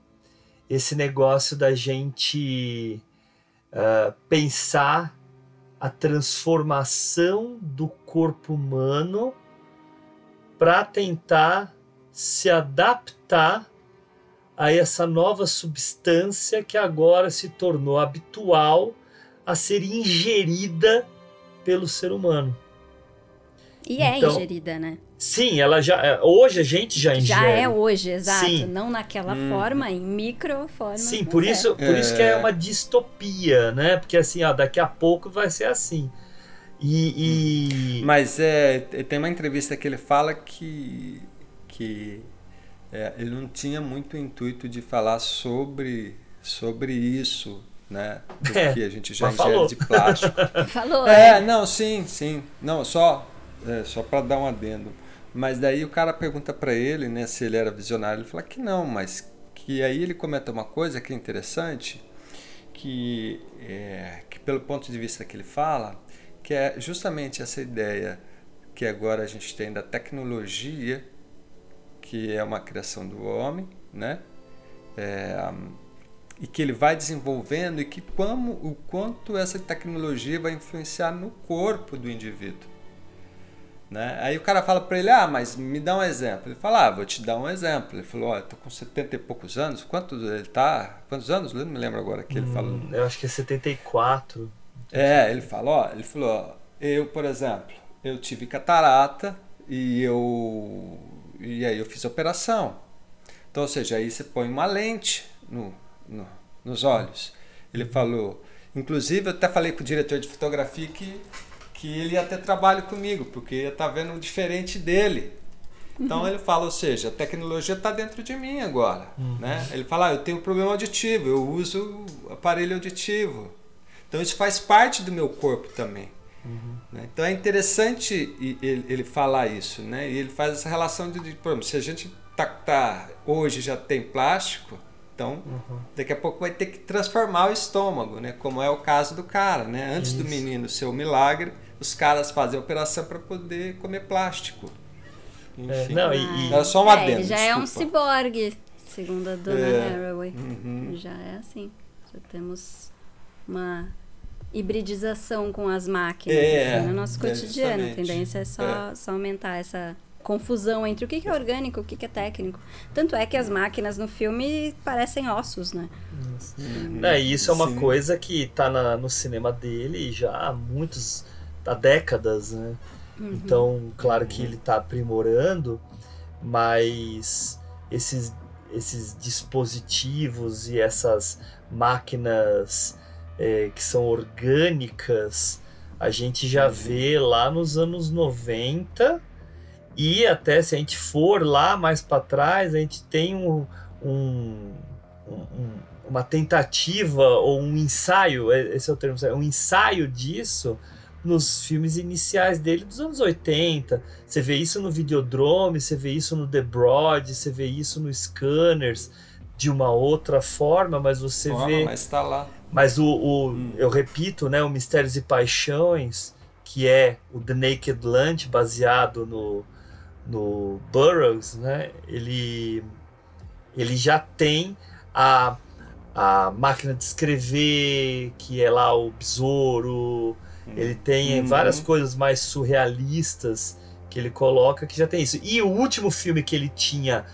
esse negócio da gente uh, pensar a transformação do corpo humano para tentar se adaptar a essa nova substância que agora se tornou habitual a ser ingerida pelo ser humano. E é então, ingerida, né? Sim, ela já. É, hoje a gente já ingere. Já é hoje, exato. Sim. Não naquela hum. forma, em micro forma. Sim, por isso, por isso que é uma distopia, né? Porque assim, ó, daqui a pouco vai ser assim. E, e... Mas é, tem uma entrevista que ele fala que, que é, ele não tinha muito intuito de falar sobre, sobre isso, né? Do é, que a gente já ingere de plástico. falou. É, é, não, sim, sim. Não, só, é, só para dar um adendo. Mas daí o cara pergunta para ele, né, se ele era visionário. Ele fala que não, mas que aí ele comenta uma coisa que é interessante, que, é, que pelo ponto de vista que ele fala, que é justamente essa ideia que agora a gente tem da tecnologia, que é uma criação do homem, né? É, e que ele vai desenvolvendo e que como, o quanto essa tecnologia vai influenciar no corpo do indivíduo. Né? Aí o cara fala para ele, ah, mas me dá um exemplo. Ele fala, ah, vou te dar um exemplo. Ele falou, ó, oh, tô com 70 e poucos anos. Quantos ele tá? Quantos anos? Eu não me lembro agora que ele hum, falou. Eu acho que é 74. É, ele falou, ó, ele falou, ó, eu, por exemplo, eu tive catarata e eu e aí eu fiz a operação. Então, ou seja, aí você põe uma lente no, no nos olhos. Ele falou, inclusive eu até falei com o diretor de fotografia que que ele ia ter trabalho comigo, porque ia estar tá vendo diferente dele. Então uhum. ele fala, ou seja, a tecnologia está dentro de mim agora. Uhum. Né? Ele fala, ah, eu tenho um problema auditivo, eu uso aparelho auditivo. Então isso faz parte do meu corpo também. Uhum. Né? Então é interessante ele, ele, falar isso, né? E ele faz essa relação de, de por exemplo, se a gente tá, tá, hoje já tem plástico, então uhum. daqui a pouco vai ter que transformar o estômago, né? Como é o caso do cara, né? Antes isso. do menino ser um milagre, os caras fazem a operação para poder comer plástico. É, Enfim, é, não, e, e... Era só uma é, adendo, já desculpa. é um ciborgue, segundo a dona é. Haraway. Uhum. Já é assim. Já temos uma hibridização com as máquinas é, assim, no nosso cotidiano. A tendência é só, é. só aumentar essa, confusão entre o que que é orgânico, o que que é técnico. Tanto é que as máquinas no filme parecem ossos, né? É, e isso é uma Sim. coisa que tá na- no cinema dele já há muitos. há décadas, né? Então, claro que ele tá aprimorando, mas esses, esses dispositivos e essas máquinas é, que são orgânicas, a gente já vê lá nos anos 90 e até se a gente for lá mais para trás, a gente tem um, um- um- uma tentativa ou um ensaio, é- esse é o termo, um ensaio disso nos filmes iniciais dele dos anos 80. Você vê isso no Videodrome, você vê isso no The Broad, você vê isso no Scanners de uma outra forma, mas você Forma, vê mas tá lá. Mas o, o- eu repito, né, o Mistérios e Paixões, que é o The Naked Lunch, baseado no, no Burroughs, né, ele, ele já tem a, a máquina de escrever, que é lá o besouro, ele tem Uhum. várias coisas mais surrealistas que ele coloca que já tem isso. E o último filme que ele tinha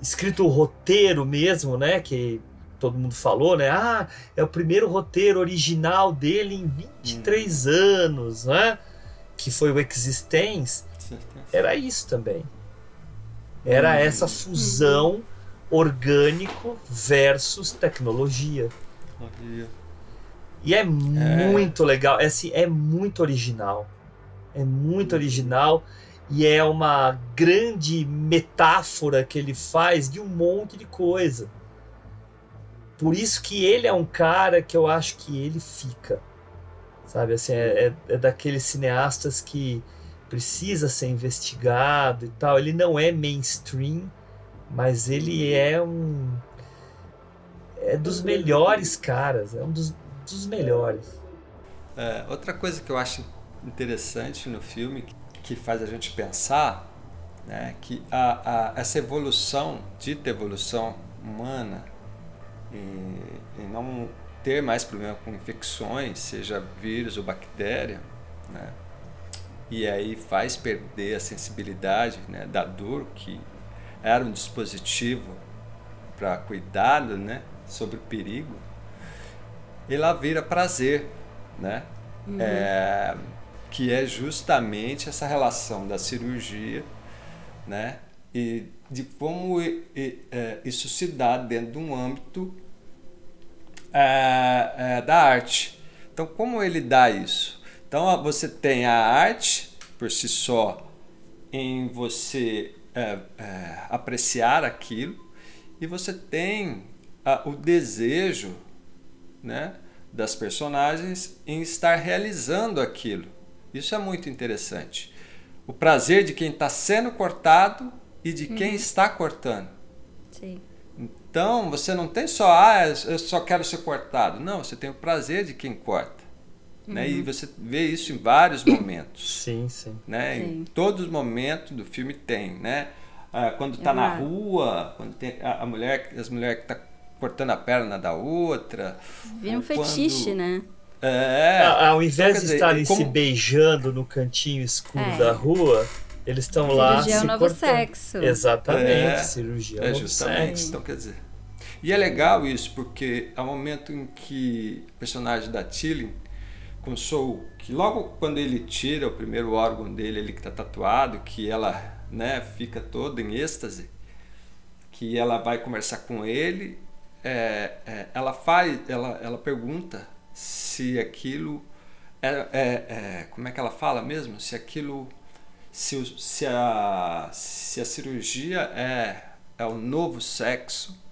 escrito o roteiro mesmo, né, que todo mundo falou, né? Ah, é o primeiro roteiro original dele em 23 anos, né? Que foi o Existence. Era isso também. Era Hum. essa fusão orgânico versus tecnologia. Olha. E é muito legal, é, assim, é muito original. É muito original e é uma grande metáfora que ele faz de um monte de coisa. Por isso que ele é um cara que eu acho que ele fica. Sabe, assim, é, é, é daqueles cineastas que precisa ser investigado e tal. Ele não é mainstream, mas ele é um. É dos melhores caras, é um dos, dos melhores. É, outra coisa que eu acho interessante no filme, que- faz a gente pensar, né, que a, a, essa evolução, dita evolução humana, e, e não ter mais problema com infecções, seja vírus ou bactéria, né, e aí faz perder a sensibilidade né, da dor, que era um dispositivo para cuidado né, sobre o perigo, ela vira prazer, né? É, que é justamente essa relação da cirurgia, né? E de como é, isso se dá dentro de um âmbito é, é, da arte. Então, como ele dá isso? Então, você tem a arte por si só em você é, é, apreciar aquilo e você tem ah, o desejo, né, das personagens em estar realizando aquilo. Isso é muito interessante. O prazer de quem está sendo cortado e de quem Uhum. está cortando. Sim. Então, você não tem só, ah, eu só quero ser cortado. Não, você tem o prazer de quem corta. Né? E Uhum. você vê isso em vários momentos. Sim, sim. Né? Sim. Em todos os momentos do filme tem, né? Ah, quando está na Exato. rua, quando tem a, a mulher, as mulheres que tá cortando a perna da outra. Vira um quando- fetiche, né? É. A- Ao invés Então, de dizer, estarem como- se beijando no cantinho escuro É. da rua, eles estão lá Cirurgia é o se novo cortando. sexo. Exatamente, É, cirurgia é, É, novo justamente. sexo. Então, quer dizer. E é legal isso, porque ao momento em que o personagem da Tilly, com Soul, que logo quando ele tira o primeiro órgão dele, ele que está tatuado, que ela né, fica toda em êxtase, que ela vai conversar com ele, é, é, ela faz, ela, ela pergunta se aquilo é, é, é- como é que ela fala mesmo? Se aquilo, se, se, a, se a cirurgia é, é o novo sexo,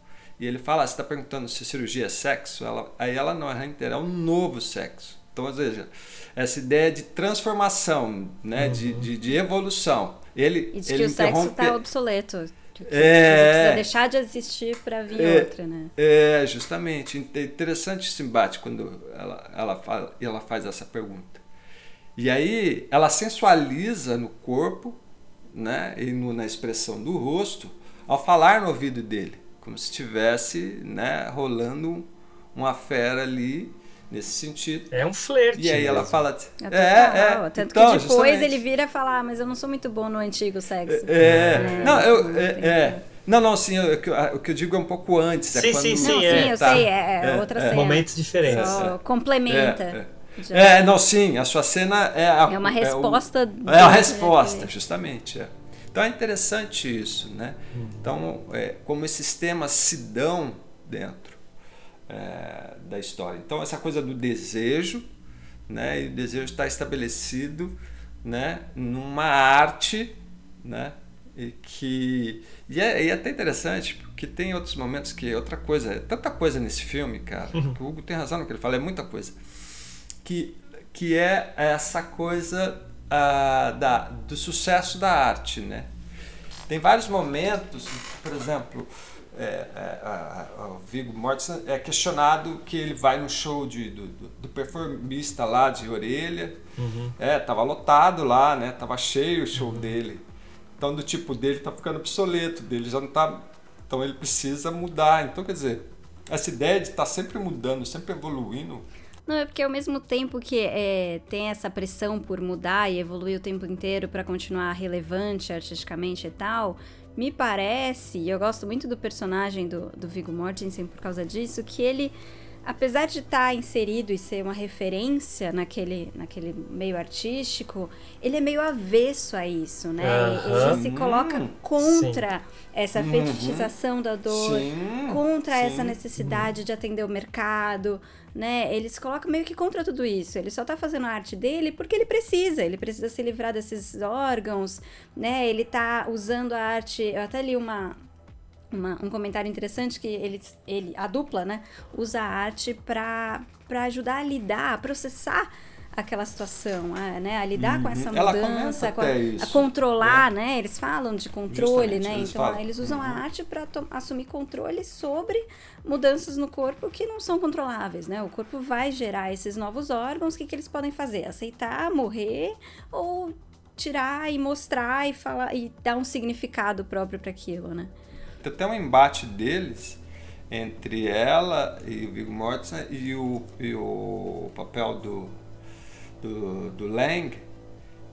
e ele fala, ah, você está perguntando se a cirurgia é sexo? Ela, aí ela não é inteira, é um novo sexo. Então, ou seja, essa ideia de transformação, né, de, de, de evolução. Ele, E de ele que o sexo interrompe- tá obsoleto. Que É. Você precisa deixar de existir pra vir É, outra, né? É, justamente. Interessante esse embate quando ela, ela, fala, ela faz essa pergunta. E aí ela sensualiza no corpo né, e no- na expressão do rosto ao falar no ouvido dele, como se estivesse né, rolando um- uma fera ali nesse sentido. É um flerte. E aí ela mesmo. fala. É, É, total. é. Tanto então, que depois justamente. ele vira e fala, ah, mas eu não sou muito bom no antigo sexo. É, Né? não, eu, Então, é, tem é. Não, não, sim, eu- o que eu- o que eu digo é um pouco antes. é Sim, quando- sim, sim, Não, é, sim, eu tá. sei, é, é outra É, cena. Momentos diferentes. Só complementa. É. É, não, sim, a sua cena é a, É uma o- resposta É, do- a resposta, justamente. é. Então é interessante isso, né? Então, é, como esses temas se dão dentro é, da história. Então, essa coisa do desejo, né? E o desejo está estabelecido, né? Numa arte, né? E que e é, e é até interessante porque tem outros momentos que outra coisa, é tanta coisa nesse filme, cara. Que o Hugo tem razão no que ele fala, é muita coisa que, que é essa coisa ah, da, do sucesso da arte, né? Tem vários momentos, por exemplo, é, é, o Viggo Mortensen é questionado que ele vai no show de, do, do, performista lá de orelha, é, tava lotado lá, né? Tava cheio o show dele. Então, do tipo dele tá ficando obsoleto, dele já não tá. Então, ele precisa mudar. Então, quer dizer, essa ideia de estar sempre mudando, sempre evoluindo, Não, é porque ao mesmo tempo que é, tem essa pressão por mudar e evoluir o tempo inteiro pra continuar relevante artisticamente e tal, me parece, e eu gosto muito do personagem do, do Viggo Mortensen por causa disso, que ele, apesar de estar inserido e ser uma referência naquele, naquele meio artístico, ele é meio avesso a isso, né? Aham. Ele se coloca Hum, contra essa Uhum. fetichização da dor, Sim, contra sim. essa necessidade de atender o mercado, né? Ele se coloca meio que contra tudo isso. Ele só tá fazendo a arte dele porque ele precisa, ele precisa se livrar desses órgãos, né? Ele tá usando a arte. Eu até li uma, uma- um comentário interessante que ele, ele, a dupla, né, usa a arte para ajudar a lidar, a processar aquela situação, a, né, a lidar com essa Uhum. Mudança, a, a controlar, né? Eles falam de controle, Justamente, né? eles então falam. eles usam a Uhum. arte para assumir controle sobre mudanças no corpo que não são controláveis, né? O corpo vai gerar esses novos órgãos, o que, que eles podem fazer? Aceitar, morrer ou tirar e mostrar e falar e dar um significado próprio para aquilo, né? Tem até um embate deles entre ela e o Viggo Mortensen e o, e o papel do, do, do Lang,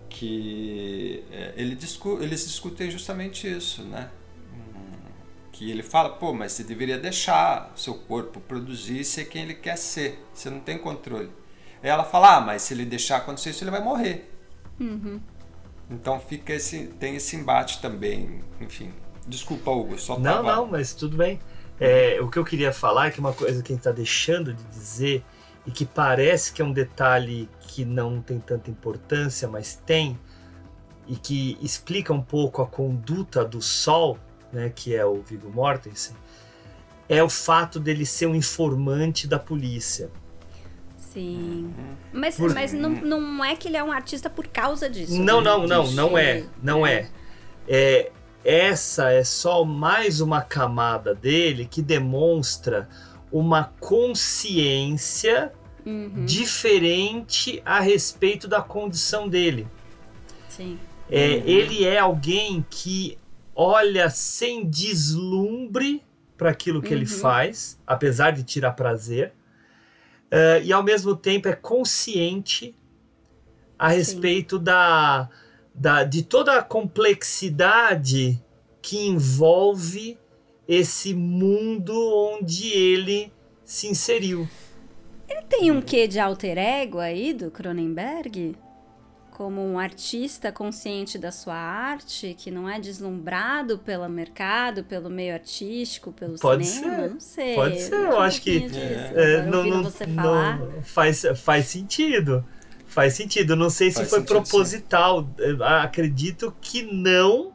que é, ele discu eles discutem justamente isso, né? Hum, Que ele fala, pô, mas você deveria deixar o seu corpo produzir e ser quem ele quer ser, você não tem controle. Aí ela fala, ah, mas se ele deixar acontecer isso, ele vai morrer. Então fica esse, tem esse embate também, enfim. Desculpa, Hugo, só Não, tava- não, mas tudo bem. É, o que eu queria falar é que uma coisa que a gente está deixando de dizer e que parece que é um detalhe que não tem tanta importância, mas tem, e que explica um pouco a conduta do Sol, né, que é o Viggo Mortensen, é o fato dele ser um informante da polícia. Sim. Mas, Por- mas não, não é que ele é um artista por causa disso. Não, né? não, não, não é, não é. É essa é só mais uma camada dele que demonstra uma consciência Uhum, diferente a respeito da condição dele. sim. É, Ele é alguém que olha sem deslumbre para aquilo que ele Uhum. faz, apesar de tirar prazer, eh, e ao mesmo tempo é consciente a respeito da, da, de toda a complexidade que envolve esse mundo onde ele se inseriu. Tem um quê de alter ego aí do Cronenberg? Como um artista consciente da sua arte, que não é deslumbrado pelo mercado, pelo meio artístico, pelo Pode cinema? ser, Não sei. pode ser, eu um acho que, É, agora não, não- você não- falar. faz, faz sentido. Faz sentido. Não sei se Faz foi sentido, proposital. Eu Acredito que não,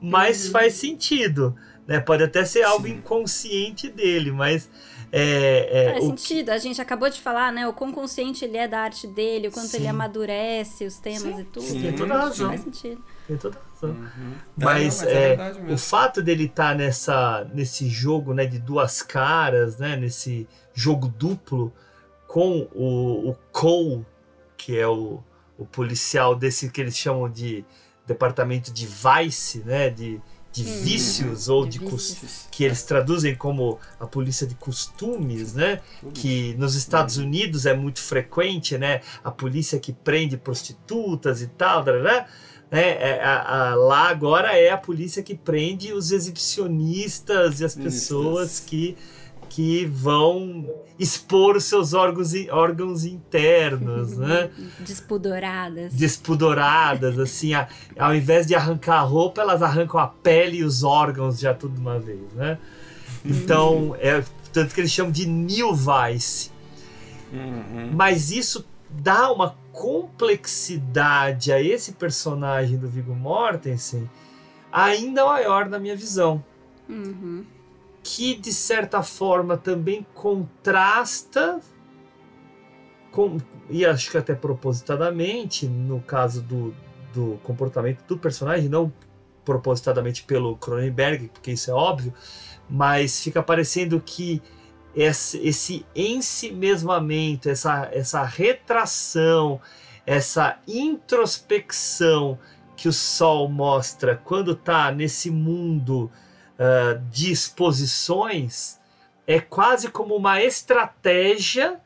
mas Uhum. faz sentido. Né? Pode até ser algo Sim. inconsciente dele, mas é, é, Faz o- sentido, a gente acabou de falar, né? O quão consciente ele é da arte dele, o quanto Sim. ele amadurece os temas Sim, e tudo. sim, tem toda a razão. Faz sentido. Tem toda a razão. Uhum. Mas, Não, não, é, verdade o fato dele estar nessa nesse jogo né, de duas caras, né, nesse jogo duplo com o, o Cole, que é o, o policial desse que eles chamam de departamento de vice, né, de, de vícios ou de, de vícios. que eles traduzem como a polícia de costumes, né? Que nos Estados Unidos é muito frequente, né? A polícia que prende prostitutas e tal, né? É, a- a- lá agora é a polícia que prende os exibicionistas e as pessoas que, que vão expor os seus órgãos, órgãos internos, né? Despudoradas. despudoradas, assim, a- ao invés de arrancar a roupa, elas arrancam a pele e os órgãos já tudo de uma vez, né? Então, é tanto que eles chamam de New Vice. Uhum. Mas isso dá uma complexidade a esse personagem do Viggo Mortensen ainda maior na minha visão. Uhum. Que de certa forma também contrasta com, e acho que até propositadamente no caso do, do comportamento do personagem não propositadamente pelo Cronenberg porque isso é óbvio mas fica parecendo que esse, esse ensimesmamento essa, essa retração essa introspecção que o Sol mostra quando está nesse mundo uh, de exposições é quase como uma estratégia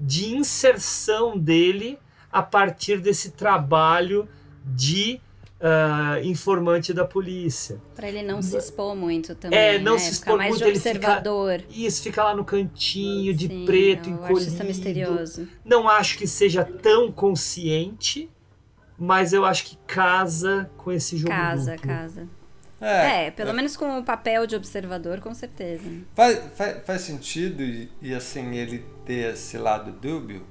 de inserção dele a partir desse trabalho de uh, informante da polícia. Pra ele não se expor muito também. É, não né? se expor mais muito, de ele fica- observador. Isso, fica lá no cantinho, de Sim, preto, é o artista encolhido. misterioso. Não acho que seja tão consciente, mas eu acho que casa com esse jogo Casa, duplo. casa. É, É, pelo menos com o papel de observador, com certeza. Faz, faz, faz sentido e, e, assim ele ter esse lado dúbio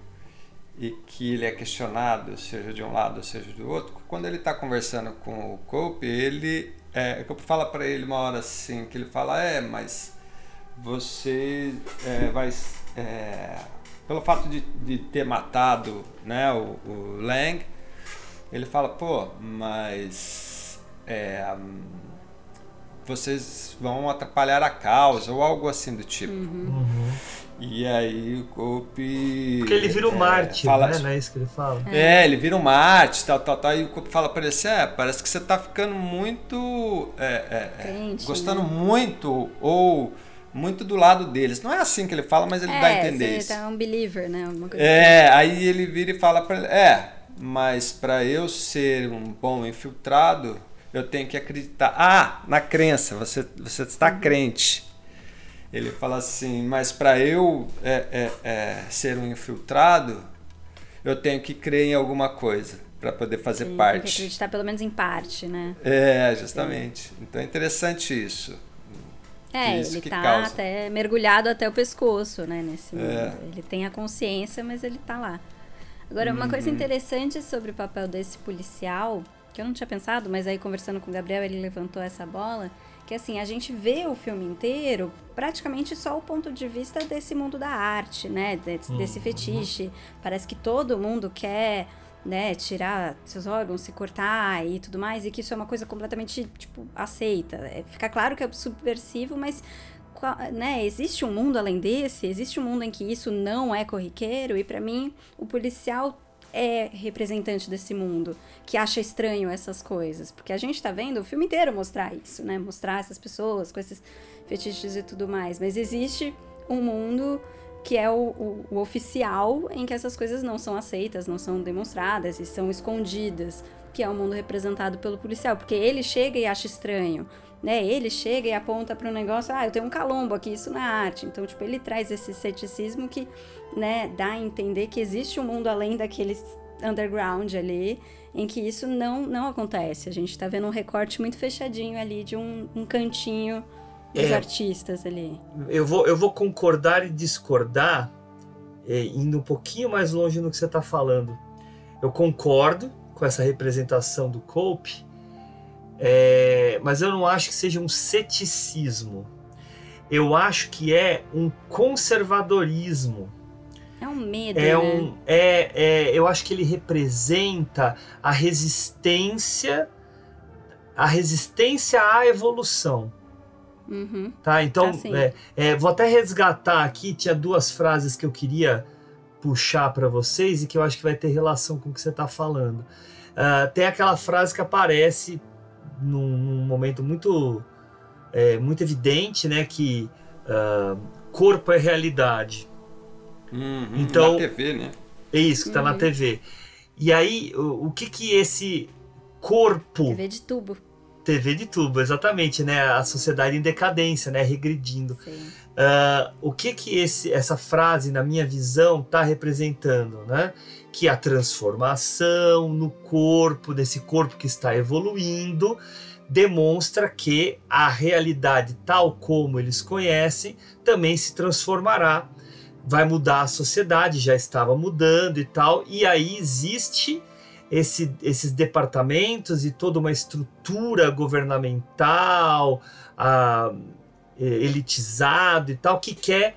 e que ele é questionado, seja de um lado, seja do outro. Quando ele está conversando com o Cope, ele é, o Cope fala para ele uma hora assim que ele fala é, mas você é, vai é, pelo fato de, de ter matado, né, o, o Lang, ele fala pô, mas é, hum, vocês vão atrapalhar a causa ou algo assim do tipo. Uhum. E aí o Cope. Porque ele vira o é, mártir, fala- né? Não é isso que ele fala? É, ele vira um mártir, tal, tal, tal. E o Cope fala pra ele assim: é, parece que você tá ficando muito. é, é, é, Crente, gostando né? muito ou muito do lado deles. Não é assim que ele fala, mas ele dá a entender você isso. tá um believer, né? É, aí ele vira e fala pra ele: é, mas pra eu ser um bom infiltrado, eu tenho que acreditar. Ah, na crença, você, você está crente. Ele fala assim, mas para eu é, é, é, ser um infiltrado, eu tenho que crer em alguma coisa para poder fazer assim. Tem que parte. acreditar pelo menos em parte, né? É, justamente. Então é interessante isso. É, Isso ele tá causa. até mergulhado até o pescoço, né, nesse mundo. É. Ele tem a consciência, mas ele tá lá. Agora, uma coisa Uhum. interessante sobre o papel desse policial, que eu não tinha pensado, mas aí conversando com o Gabriel, ele levantou essa bola, que assim, a gente vê o filme inteiro praticamente só o ponto de vista desse mundo da arte, né, desse, desse fetiche. Parece que todo mundo quer né, tirar seus órgãos, se cortar e tudo mais, e que isso é uma coisa completamente, tipo, aceita. É, fica claro que é subversivo, mas né, existe um mundo além desse, existe um mundo em que isso não é corriqueiro, e pra mim o policial é representante desse mundo, que acha estranho essas coisas, porque a gente tá vendo o filme inteiro mostrar isso, né, mostrar essas pessoas com esses fetiches e tudo mais, mas existe um mundo que é o, o- o oficial em que essas coisas não são aceitas, não são demonstradas e são escondidas, que é o mundo representado pelo policial, porque ele chega e acha estranho, né? Ele chega e aponta para um negócio, ah, eu tenho um calombo aqui, isso não é arte. Então, tipo, ele traz esse ceticismo que, né, dá a entender que existe um mundo além daqueles underground ali, em que isso não, não acontece. A gente tá vendo um recorte muito fechadinho ali de um, um cantinho dos É. artistas ali. Eu vou, eu vou concordar e discordar, é, indo um pouquinho mais longe no que você está falando. Eu concordo com essa representação do Cope, é, mas eu não acho que seja um ceticismo. Eu acho que é um conservadorismo. É um medo, É né? um, é, é, eu acho que ele representa a resistência, a resistência à evolução. Uhum. Tá, então, Ah, sim. é, é, vou até resgatar aqui, tinha duas frases que eu queria puxar para vocês e que eu acho que vai ter relação com o que você está falando. Ah, tem aquela frase que aparece num, num momento muito, é, muito evidente, né? Que uh, corpo é realidade. Uhum, então, na TV, né? É isso que está Uhum. na TV. E aí, o, o que que esse corpo... TV de tubo. TV de tubo, exatamente, né? A sociedade em decadência, né? Regredindo. Ah, o que que esse, essa frase, na minha visão, está representando, né? Que a transformação no corpo, desse corpo que está evoluindo, demonstra que a realidade tal como eles conhecem também se transformará, vai mudar a sociedade, já estava mudando e tal, e aí existe esse, esses departamentos e toda uma estrutura governamental, ah, elitizado e tal, que quer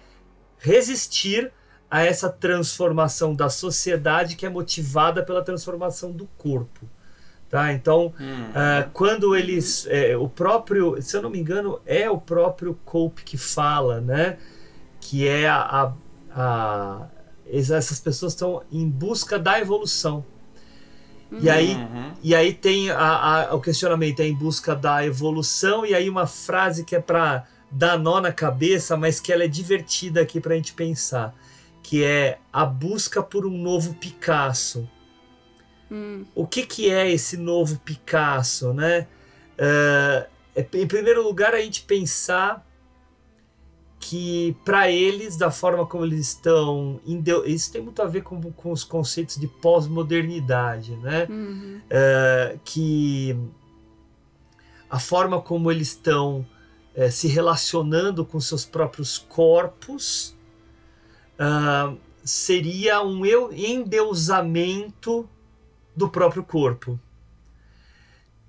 resistir a essa transformação da sociedade que é motivada pela transformação do corpo. Tá? Então, Hum. ah, quando eles. é, o próprio, se eu não me engano, é o próprio Cope que fala, né? Que é a. a- a- essas pessoas estão em busca da evolução. E aí, Uhum. e aí tem a- a- o questionamento é em busca da evolução, e aí uma frase que é para dar nó na cabeça, mas que ela é divertida aqui para a gente pensar, que é a busca por um novo Picasso. Hum, O que, que é esse novo Picasso, né? É, em primeiro lugar, a gente pensar que para eles, da forma como eles estão, isso tem muito a ver com, com os conceitos de pós-modernidade, né? uhum. É, que a forma como eles estão é, se relacionando com seus próprios corpos ah, seria um eu- endeusamento do próprio corpo.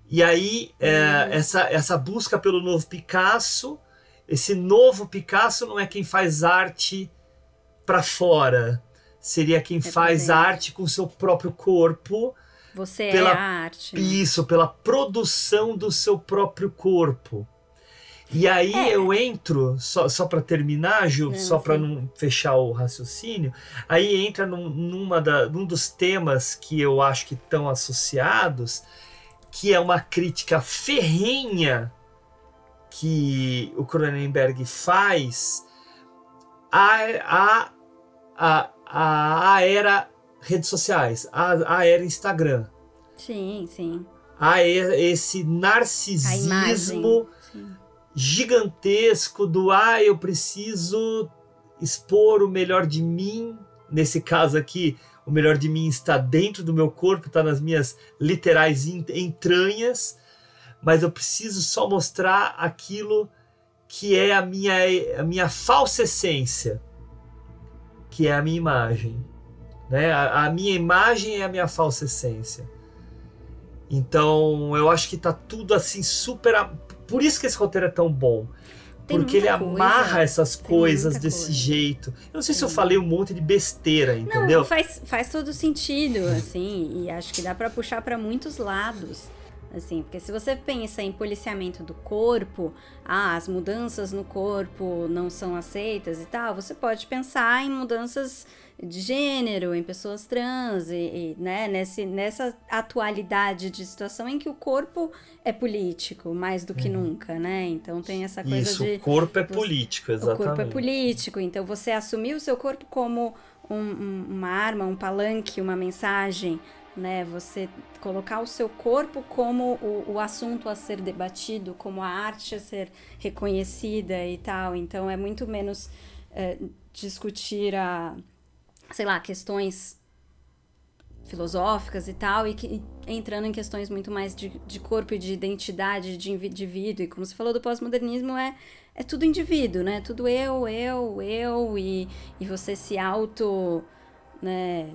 E aí, é, essa, essa busca pelo novo Picasso, esse novo Picasso não é quem faz arte para fora, seria quem pra faz dentro. arte com seu próprio corpo, Você Pela- é a arte. né? isso, pela produção do seu próprio corpo. E aí É. eu entro, só, só para terminar, Ju, Não, só para não fechar o raciocínio, aí entra num, numa da, num dos temas que eu acho que estão associados, que é uma crítica ferrenha que o Cronenberg faz à, à, à, à era redes sociais, à, à era Instagram Sim, sim. a esse A narcisismo imagem. Gigantesco do ah, eu preciso expor o melhor de mim. Nesse caso aqui, o melhor de mim está dentro do meu corpo, está nas minhas literais en- entranhas, mas eu preciso só mostrar aquilo que é a minha, a minha falsa essência, que é a minha imagem. Né? A, a minha imagem é a minha falsa essência. Então, eu acho que tá tudo assim super. Por isso que esse roteiro é tão bom. Tem porque ele muita coisa. amarra essas coisas desse coisa. jeito. Eu não sei se eu Sim. falei um monte de besteira, entendeu? Não, faz, faz todo sentido, assim, e acho que dá pra puxar pra muitos lados. Assim, porque se você pensa em policiamento do corpo, ah, as mudanças no corpo não são aceitas e tal, você pode pensar em mudanças de gênero, em pessoas trans, e, e, né, nesse, nessa atualidade de situação em que o corpo é político, mais do que nunca, né? Então tem essa coisa Uhum. Isso, de. o corpo é você- político, O exatamente. corpo é político, então você assumir o seu corpo como um- um- uma arma, um palanque, uma mensagem, né? Você colocar o seu corpo como o, o assunto a ser debatido, como a arte a ser reconhecida e tal. Então é muito menos é, discutir a, sei lá, questões filosóficas e tal, e, que, entrando em questões muito mais de, de corpo e de identidade de indivíduo. E como você falou do pós-modernismo, é, é tudo indivíduo, né? Tudo eu, eu, eu, e, e você se auto, né,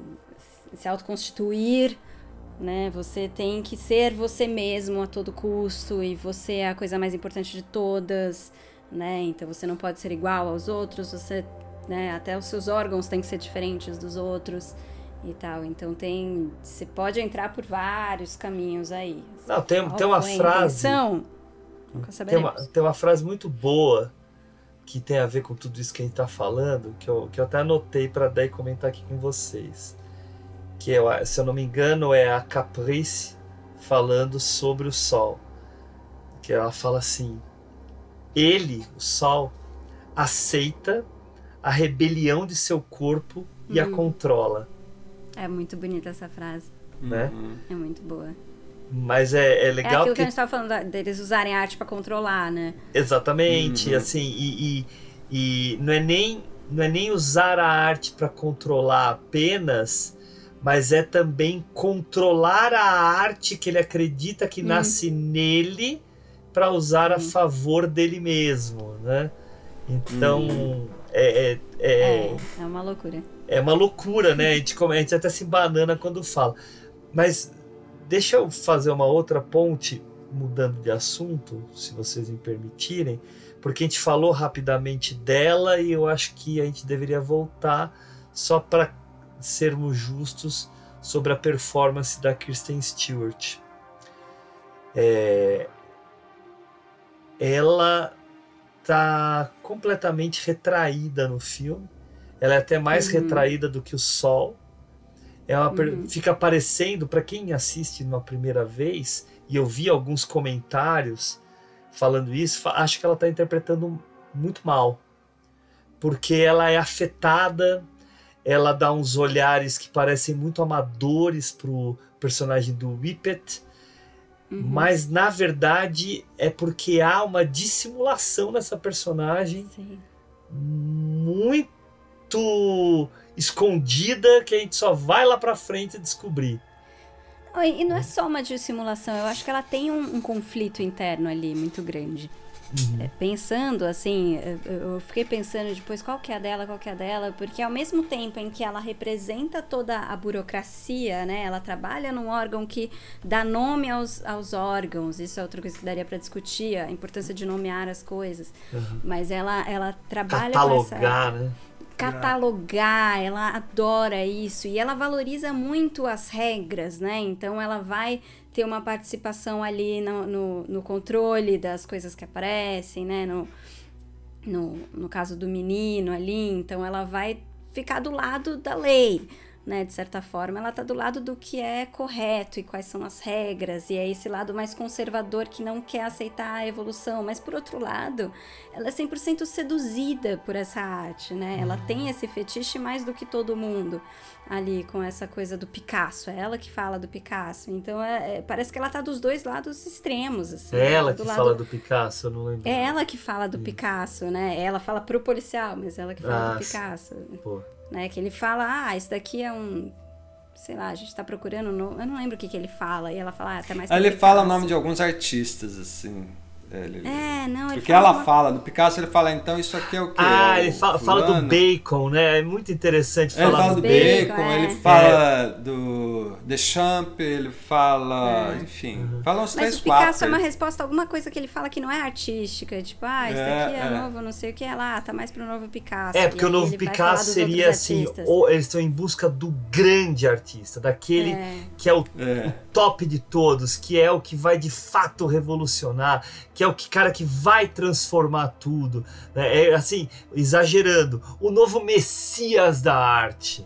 se autoconstituir, né? Você tem que ser você mesmo a todo custo, e você é a coisa mais importante de todas, né? Então você não pode ser igual aos outros, você, né, até os seus órgãos têm que ser diferentes dos outros e tal. Então tem, você pode entrar por vários caminhos aí. Não, tem, Qual tem uma frase. Tem uma, tem uma frase muito boa que tem a ver com tudo isso que a gente tá falando, que eu, que eu até anotei para daí comentar aqui com vocês. Que é, se eu não me engano é a Caprice falando sobre o sol. que ela fala assim: ele, o Sol, aceita a rebelião de seu corpo e a Hum. controla, É muito bonita essa frase. né? É muito boa. Mas é, é é legal aquilo que que a gente tava falando deles usarem a arte pra controlar, né? Exatamente, Uhum. assim, e, e, e não é nem não é nem usar a arte para controlar apenas, mas é também controlar a arte que ele acredita que Hum. nasce nele para usar a Sim. favor dele mesmo, né? Então Hum. é, é, é, É, é uma loucura. é uma loucura, né? A gente, a gente até se banana quando fala. Mas deixa eu fazer uma outra ponte, mudando de assunto, se vocês me permitirem, porque a gente falou rapidamente dela e eu acho que a gente deveria voltar só para sermos justos sobre a performance da Kristen Stewart. É, ela tá completamente retraída no filme. Ela é até mais Uhum. retraída do que o Sol. Ela Uhum. fica parecendo, para quem assiste numa primeira vez, e eu vi alguns comentários falando isso, acho que ela está interpretando muito mal. Porque ela é afetada, ela dá uns olhares que parecem muito amadores pro personagem do Whippet, Uhum. mas na verdade é porque há uma dissimulação nessa personagem Sim. muito escondida que a gente só vai lá pra frente descobrir. E não é só uma dissimulação, eu acho que ela tem um, um conflito interno ali muito grande. É, pensando assim, eu- eu fiquei pensando depois qual que é a dela, qual que é a dela, porque ao mesmo tempo em que ela representa toda a burocracia, né? Ela trabalha num órgão que dá nome aos, aos órgãos, isso é outra coisa que daria para discutir, a importância de nomear as coisas. Mas ela, ela trabalha com essa Catalogar, né? catalogar, ela adora isso e ela valoriza muito as regras, né? Então ela vai ter uma participação ali no, no, no controle das coisas que aparecem, né? No, no, no caso do menino ali, então ela vai ficar do lado da lei, né? De certa forma, ela tá do lado do que é correto e quais são as regras, e é esse lado mais conservador que não quer aceitar a evolução, mas por outro lado, ela é 100% seduzida por essa arte, né? Ela tem esse fetiche mais do que todo mundo ali com essa coisa do Picasso, é ela que fala do Picasso, então é, é- parece que ela tá dos dois lados extremos, assim. É ela do que lado- fala do Picasso, eu não lembro. é ela que fala do Picasso, né? Ela fala pro policial, mas ela que fala Ah, do sim. Picasso. Pô. Né? Que ele fala, ah, isso daqui é um. Sei lá, a gente tá procurando. No... Eu não lembro o que, que ele fala. E ela fala, ah, tá mais ele fala o nome de alguns artistas, assim. É, ele- É, não, ele Porque fala. ela uma- fala, do Picasso ele fala, então isso aqui é o quê? Ah, É o ele fala, fala do bacon, né? É muito interessante Ele falar fala do bacon, Bacon, é. ele fala do Deschamps, ele fala, É. enfim, fala uns Mas três, o Picasso quatro. é uma resposta a alguma coisa que ele fala que não é artística. Tipo, ah, isso É, daqui é, é. novo, não sei o que. Lá, tá mais pro novo Picasso. É, porque o novo ele Picasso seria assim, ou eles estão em busca do grande artista, daquele É. que é o É. top de todos, que é o que vai de fato revolucionar, que é o que cara que vai transformar tudo, né? É assim, exagerando, o novo messias da arte.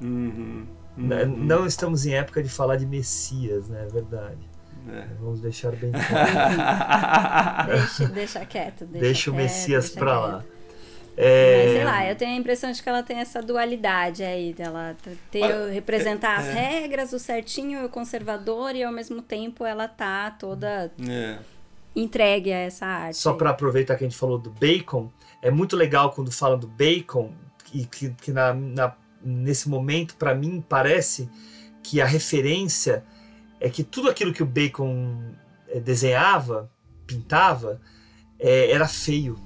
Uhum, Né? uhum. Não estamos em época de falar de messias, né? É verdade. É. Vamos deixar bem claro. Deixa, deixa quieto. Deixa, Deixa o quieto, Messias deixa pra quieto. lá. Mas É, sei lá, eu tenho a impressão de que ela tem essa dualidade aí, dela ter, Olha, representar as é. regras, o certinho e o conservador, e ao mesmo tempo ela tá toda É. entregue a essa arte. Só para aproveitar que a gente falou do bacon, é muito legal quando fala do bacon, e que, que na, na- nesse momento, para mim, parece que a referência é que tudo aquilo que o bacon eh, desenhava, pintava, eh, era feio,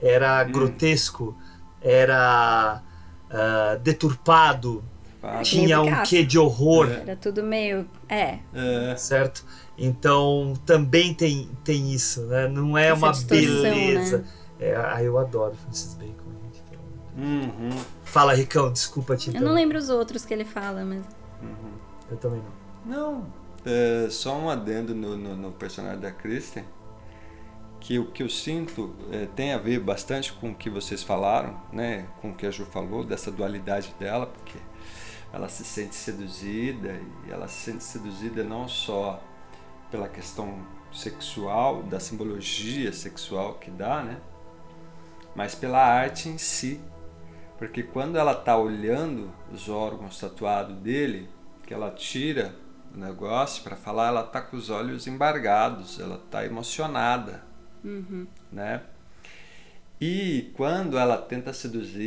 era Hum. grotesco, era ah, deturpado, tinha um quê de horror. Era tudo meio. É, É. certo? Então também tem, tem isso, né? Não é Essa uma distorção, beleza. né? É, ah, eu adoro Francis Bacon. Uhum, Fala, Ricão, desculpa te eu não lembro os outros que ele fala, mas. uhum. Eu também não. Não, é, só um adendo no, no, no personagem da Kristen, que o que eu sinto é, tem a ver bastante com o que vocês falaram, né? Com o que a Ju falou, dessa dualidade dela, porque ela se sente seduzida e ela se sente seduzida não só pela questão sexual, da simbologia sexual que dá, né? Mas pela arte em si. Porque quando ela tá olhando os órgãos tatuados dele, que ela tira o negócio para falar, ela tá com os olhos embargados, ela tá emocionada, Uhum. né? E quando ela tenta seduzir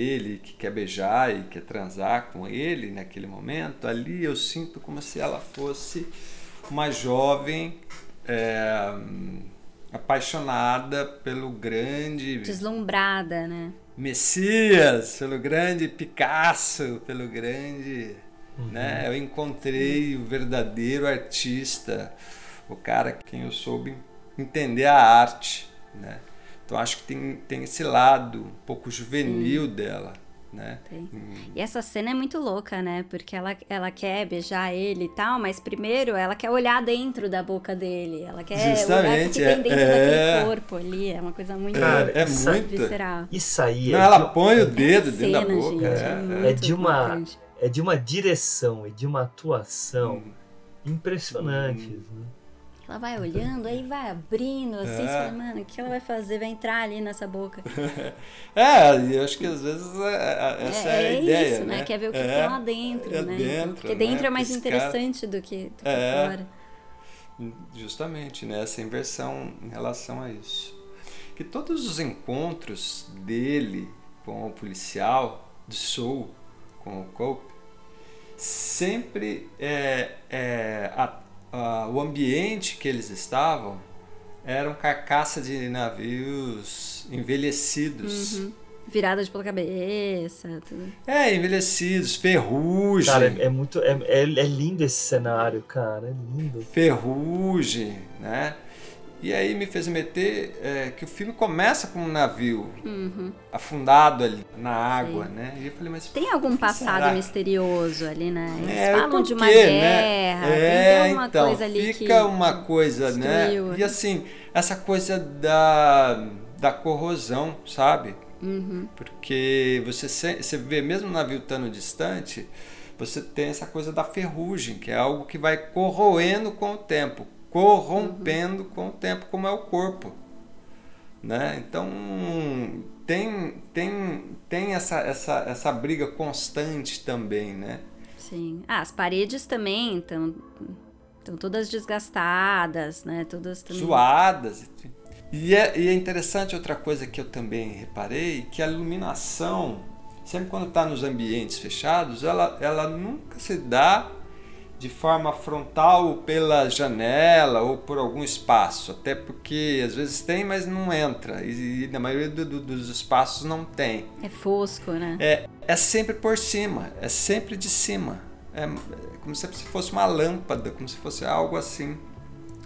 ele, que quer beijar e quer transar com ele naquele momento, ali eu sinto como se ela fosse uma jovem é, apaixonada pelo grande Deslumbrada, né? Messias, pelo grande Picasso, pelo grande. Né? Eu encontrei o verdadeiro artista, o cara quem eu soube entender a arte. Né? Então acho que tem, tem esse lado um pouco juvenil dela. Né? Tem. E essa cena é muito louca, né? Porque ela, ela quer beijar ele e tal, mas primeiro ela quer olhar dentro da boca dele. Ela quer olhar o que Justamente, tem é- dentro é. daquele corpo ali. É uma coisa muito Cara, é muito- visceral. Isso aí Não, é, ela de, põe o dedo Essa dentro da cena, boca. gente, é, é é. é de uma marcante. é de uma direção e de uma atuação Hum. impressionantes. né? Ela vai olhando, aí vai abrindo, assim, É. fala, mano, o que ela vai fazer? Vai entrar ali nessa boca. É, eu acho que às vezes é- é- essa é, a ideia. isso, né? Quer ver o que É, tem lá dentro, é né? dentro, Porque né? dentro é mais Esse cara- interessante do que, do que É. fora. Justamente, né? Essa inversão em relação a isso. Que todos os encontros dele com o policial de Soul, com o Cope, sempre é, é, a- a- o ambiente que eles estavam eram carcaça de navios envelhecidos. Uhum. Viradas pela cabeça, tudo. É, envelhecidos, ferrugem. Cara, é, é muito. É, é, é lindo esse cenário, cara. É lindo. ferrugem, né? E aí me fez meter é, que o filme começa com um navio Uhum. afundado ali na água, Sim. né? E eu falei, mas Tem algum passado será? misterioso ali, né? Eles É, falam por de uma quê, guerra, né? É, tem alguma então, coisa ali fica uma coisa, né? E assim, essa coisa da, da corrosão, sabe? Uhum. Porque você, se- você vê, mesmo o navio estando distante, você tem essa coisa da ferrugem, que é algo que vai corroendo com o tempo, corrompendo com o tempo, como é o corpo. Né? Então tem, tem, tem essa, essa, essa briga constante também, né? Sim. Ah, as paredes também estão todas desgastadas, né? Todas também. enfim. E é, e é interessante outra coisa que eu também reparei, que a iluminação, sempre quando está nos ambientes fechados, ela, ela nunca se dá de forma frontal ou pela janela ou por algum espaço, até porque às vezes tem, mas não entra, e, e na maioria do- do- dos espaços não tem. É fosco, né? É, é sempre por cima, é sempre de cima. É, é como se fosse uma lâmpada, como se fosse algo assim,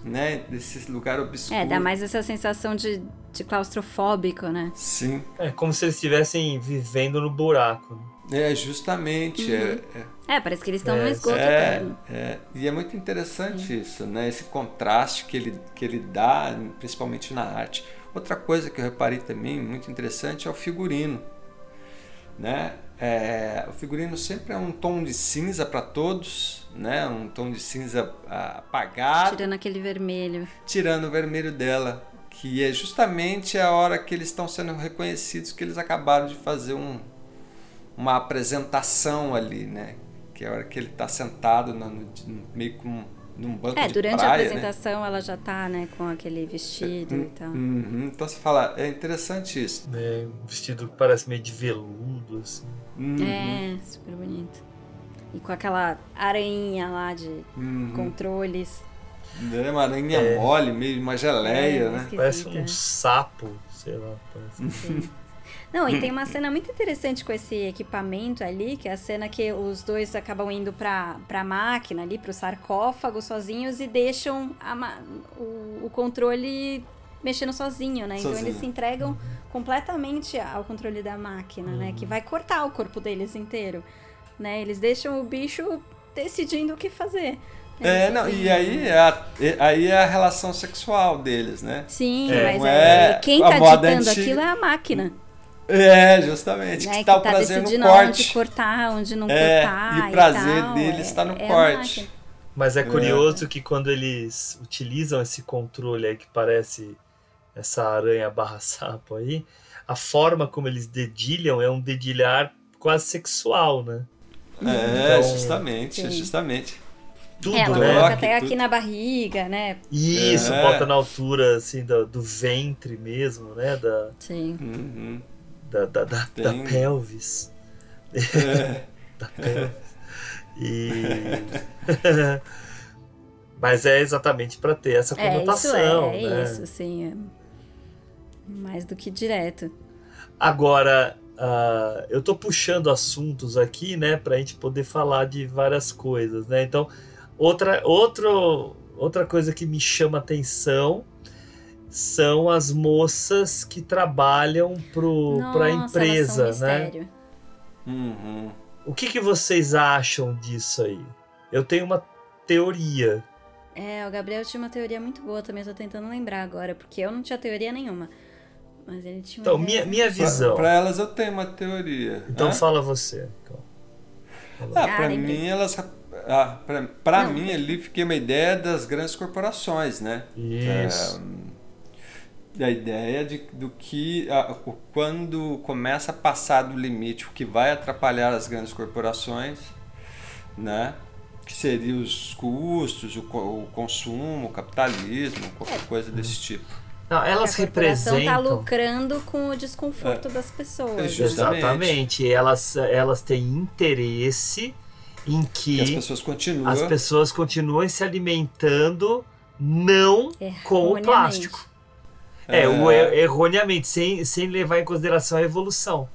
né? Desse lugar obscuro. É, dá mais essa sensação de, de claustrofóbico, né? Sim, É como se eles estivessem vivendo no buraco. É justamente. É, é, É, parece que eles estão É, no esgoto é, é. E é muito interessante isso, né? Esse contraste que ele, que ele dá, principalmente na arte. Outra coisa que eu reparei também, muito interessante, é o figurino. Né? É, o figurino sempre é um tom de cinza para todos, né? um tom de cinza apagado, Tirando aquele vermelho. tirando o vermelho dela, que é justamente a hora que eles estão sendo reconhecidos, que eles acabaram de fazer um, uma apresentação ali, né? Que é a hora que ele está sentado no, no- meio com num banco É, de durante praia, a né? apresentação ela já tá, né, com aquele vestido e tal. Uhum, Então você fala, é interessante isso. É, um vestido que parece meio de veludo, assim. Uhum, É, super bonito. E com aquela aranha lá de uhum. controles. É uma aranha É. mole, meio uma geleia, É, né? esquisita. Parece um sapo, sei lá. Parece. Não, e tem uma cena muito interessante com esse equipamento ali, que é a cena que os dois acabam indo pra, pra máquina ali, pro sarcófago sozinhos e deixam a o, o controle mexendo sozinho, né? Então Sozinho. eles se entregam completamente ao controle da máquina, né? Que vai cortar o corpo deles inteiro, né? Eles deixam o bicho decidindo o que fazer. É, não, e aí é, a, aí é a relação sexual deles, né? Sim, É, mas é, é quem tá ditando antiga. aquilo é a máquina. É, justamente, né, que tá o prazer no corte. onde cortar, onde não É, cortar. e o prazer tal, dele é- está no é corte. Mas é curioso que quando eles utilizam esse controle aí que parece essa aranha barra sapo aí, a forma como eles dedilham é um dedilhar quase sexual, né? É, Então- justamente, Sim. justamente. Tudo, Ela né? coloca até Tudo. aqui na barriga, né? Isso, É. bota na altura assim do, do ventre mesmo, né? Da, Sim. Uhum. Da, da, da, da pelvis. É. da pelvis. E. Mas é exatamente para ter essa É, isso conotação. é, é né? isso, sim. É mais do que direto. Agora, ah, eu tô puxando assuntos aqui, né, pra gente poder falar de várias coisas, né? Então, outra, outro, outra coisa que me chama atenção são as moças que trabalham pro, pra Nossa, elas empresa, são um né? mistério. Uhum. O que, que vocês acham disso aí? Eu tenho uma teoria. É, o Gabriel tinha uma teoria muito boa também, eu tô tentando lembrar agora, porque eu não tinha teoria nenhuma. Mas ele tinha uma Então, minha, minha visão. pra elas eu tenho uma teoria. Então Hã? fala você. Ah, Ah, pra lembrei. mim, elas. Ah, Não, mim, ali fiquei uma ideia das grandes corporações, né? Isso. Da ideia de, do que o- quando começa a passar do limite, o que vai atrapalhar as grandes corporações, né? Que seria os custos, o, o consumo, o capitalismo, qualquer coisa desse tipo. Não, elas a tá representam. lucrando com o desconforto das pessoas. É justo. Exatamente. Elas, elas têm interesse em que, Que as pessoas continuam. as pessoas continuem se alimentando não com o plástico. É, É. o er- erroneamente, sem, sem levar em consideração a evolução.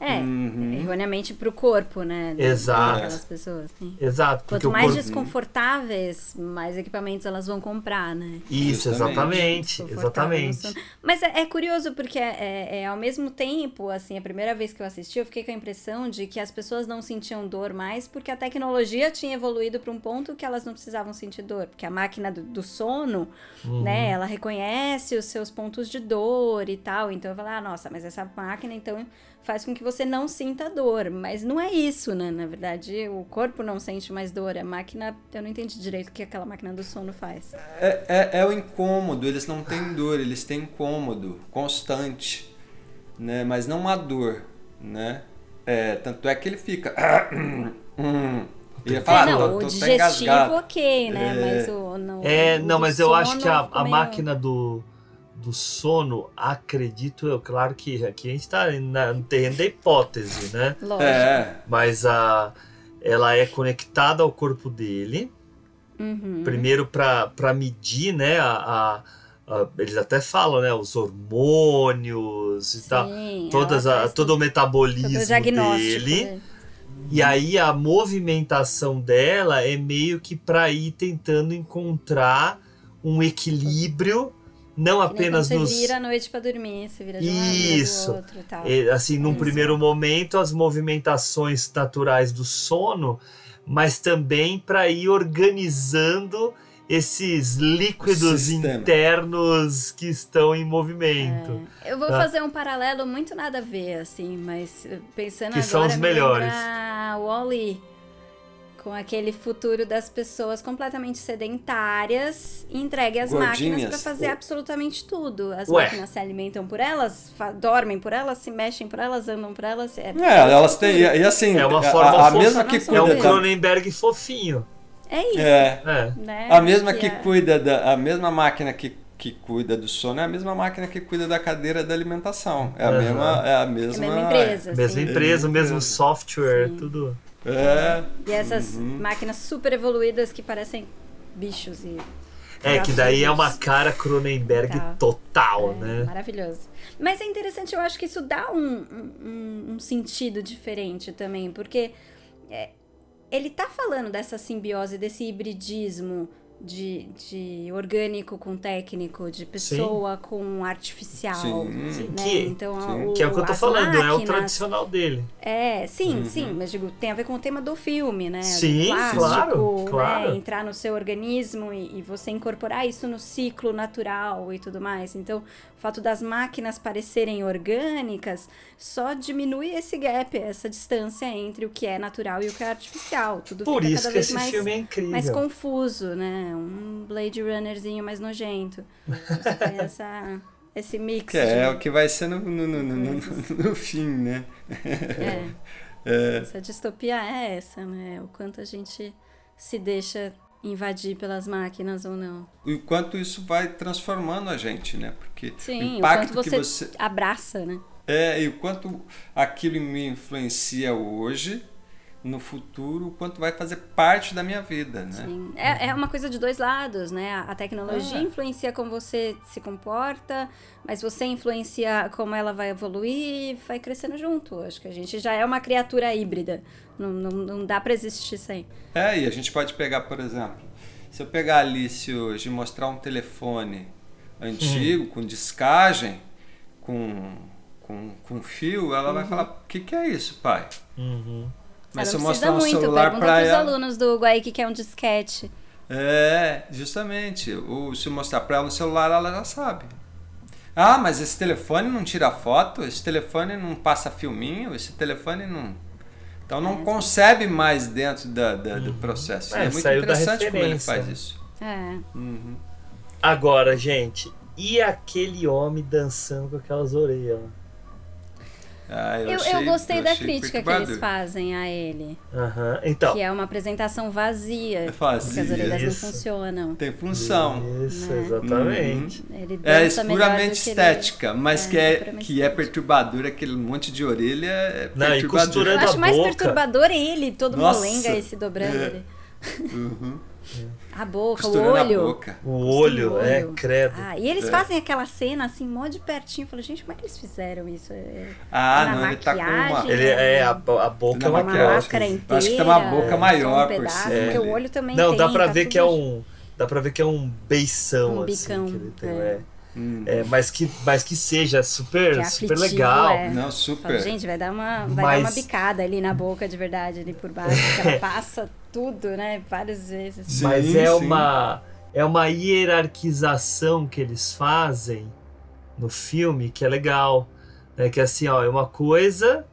É, Uhum. erroneamente pro corpo, né? Exato. Daquelas pessoas. sim. Exato. porque Quanto mais corpo- desconfortáveis, mais equipamentos elas vão comprar, né? Isso, exatamente. Exatamente. Mas é, é curioso porque é, é- é ao mesmo tempo, assim, a primeira vez que eu assisti, eu fiquei com a impressão de que as pessoas não sentiam dor mais porque a tecnologia tinha evoluído para um ponto que elas não precisavam sentir dor, porque a máquina do, do sono, Uhum. né, ela reconhece os seus pontos de dor e tal. Então eu falei, ah, nossa, mas essa máquina então faz com que você não sinta dor, mas não é isso, né? Na verdade, o corpo não sente mais dor, a máquina, eu não entendi direito o que aquela máquina do sono faz. É, é, é o incômodo, eles não têm dor, eles têm incômodo constante, né? Mas não uma dor, né? É, tanto é que ele fica. hum, ele fala, é, ah, não, tô, o tô digestivo, engasgado. ok, né? É. Mas o. Não, É, o não, mas eu acho que a, a meio- máquina do, do sono, acredito eu, claro que aqui a gente tá na- no terreno da hipótese, né? Lógico. É, Mas a, ela é conectada ao corpo dele, Uhum. primeiro para medir, né? A, a- a- eles até falam, né? Os hormônios e tal. Sim, Todas ela a, todo o todo metabolismo o diagnóstico. dele. né? E aí a movimentação dela é meio que para ir tentando encontrar um equilíbrio, não Que apenas quando nos Você vira à noite pra dormir, você vira de um lado, Isso. do outro e tal. é, assim, num Isso. primeiro momento as movimentações naturais do sono, mas também para ir organizando esses líquidos sistema. internos que estão em movimento. Eu vou Tá. fazer um paralelo muito nada a ver, assim, mas eh, pensando Que agora. são os me melhores. lembra Wall-E, com aquele futuro das pessoas completamente sedentárias e entregue às máquinas para fazer O- absolutamente tudo. As Ué. máquinas se alimentam por elas, dormem por elas, se mexem por elas, andam por elas. É, é, elas têm. E, e assim, É uma a- forma a, a fofa, mesma que É um cuida da, Cronenberg fofinho. é isso. é, É. Né? a mesma que é- cuida da. A mesma máquina que, que cuida do sono é a mesma máquina que cuida da cadeira da alimentação. É a mesma. É a É mesma. a mesma empresa. Mesma assim. empresa, o mesmo empresa. software, Sim. tudo. É. E essas Uhum. máquinas super evoluídas que parecem bichos e. É, que daí é uma cara Cronenberg Tá. total, É, né? Maravilhoso. Mas é interessante, eu acho que isso dá um, um, um sentido diferente também, porque é, ele tá falando dessa simbiose, desse hibridismo de, de orgânico com técnico, de pessoa com artificial. Sim. Sim, Né? que, Então, sim. o- que é o que eu tô falando, é o máquinas- tradicional dele. É, sim, Uhum. sim, mas digo, tem a ver com o tema do filme, né? Sim, plástico, claro, né? claro. Entrar no seu organismo e, e você incorporar isso no ciclo natural e tudo mais. Então, o fato das máquinas parecerem orgânicas só diminui esse gap, essa distância entre o que é natural e o que é artificial. Tudo Por fica isso cada que vez esse mais, filme é incrível. mais confuso, né? Um Blade Runnerzinho mais nojento. Você tem essa, esse mix. Que é de- o que vai ser no, no, no, no, no- fim, né? É. É. Essa distopia é essa, né? O quanto a gente se deixa invadir pelas máquinas ou não. E o quanto isso vai transformando a gente, né? Porque Sim, o o impacto que você, você. abraça, né? É, e o quanto aquilo me influencia hoje, no futuro, o quanto vai fazer parte da minha vida, né? Sim. É, é uma coisa de dois lados, né? A tecnologia É. influencia como você se comporta, mas você influencia como ela vai evoluir e vai crescendo junto. Acho que a gente já é uma criatura híbrida. Não, não, não dá pra existir sem. É, e a gente pode pegar, por exemplo, se eu pegar a Alice hoje e mostrar um telefone antigo, com discagem, com, com, com fio, ela vai falar, o que, que é isso, pai? Uhum. Mas se ela eu não precisa mostrar um muito, celular pergunta para pros ela... alunos do Guaíque que é um disquete. É, justamente. Ou se eu mostrar para ela no celular, ela já sabe. Ah, mas esse telefone não tira foto, esse telefone não passa filminho, esse telefone não. Então não concebe mais dentro da, da- do processo. E É, É, muito interessante como ele faz isso. É. Uhum. Agora, gente, e aquele homem dançando com aquelas orelhas? Ah, eu, Eu, achei- eu gostei da achei crítica que eles fazem a ele. Aham, Então, Que é uma apresentação vazia. É vazia, Porque as orelhas isso. não funcionam. Tem função. isso, Né? exatamente. Ele É puramente que ele- estética, mas É, que, é, que é estética. perturbador, aquele monte de orelha é Não, e perturbador. Eu acho da mais boca. perturbador ele, todo Nossa. molenga aí se dobrando É. ali. Uhum. A boca, o a olho. boca. O olho, é, olho. credo. Ah, e eles É. fazem aquela cena assim, mó de pertinho. Eu falo, gente, como é que eles fizeram isso? É- Ah, na não, ele tá com uma. maquiagem, Ele é, a, a boca é uma uma máscara Acho inteira. que tem uma boca maior um por pedaço, cima Porque o olho também Não, tem. dá pra tá ver tudo que é um. Dá pra ver que é um beição, Um assim. bicão, que ele tem, é. É. Hum. É, mas, que, mas que seja super, Que é super legal. é. Não, Falo, super. gente, vai dar uma, vai Mas- dar uma bicada ali na boca de verdade, ali por baixo. que ela passa tudo, né? Várias vezes. Sim, mas é sim. uma é uma hierarquização que eles fazem no filme que é legal, né? Que assim, ó, é uma coisa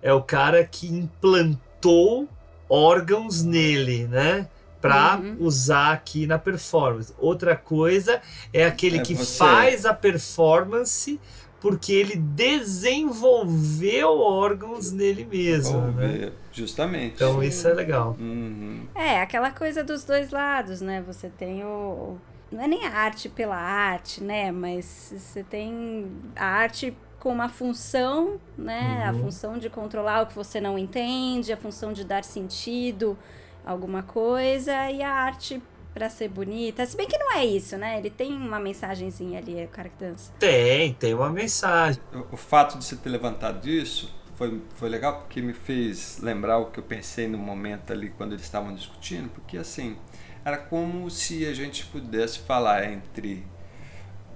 é o cara que implantou órgãos nele, né? Pra Uhum. usar aqui na performance. Outra coisa é aquele É que você. faz a performance porque ele desenvolveu órgãos nele mesmo, né? Justamente. Então isso é legal. Uhum. É, aquela coisa dos dois lados, né? Você tem o. Não é nem a arte pela arte, né? Mas você tem a arte com uma função, né? A Uhum. função de controlar o que você não entende, a função de dar sentido a alguma coisa, e a arte pra ser bonita. Se bem que não é isso, né? Ele tem uma mensagenzinha ali, é o cara que dança. Tem, tem uma mensagem. O, o fato de você ter levantado isso foi, foi legal porque me fez lembrar o que eu pensei no momento ali quando eles estavam discutindo, porque assim, era como se a gente pudesse falar entre,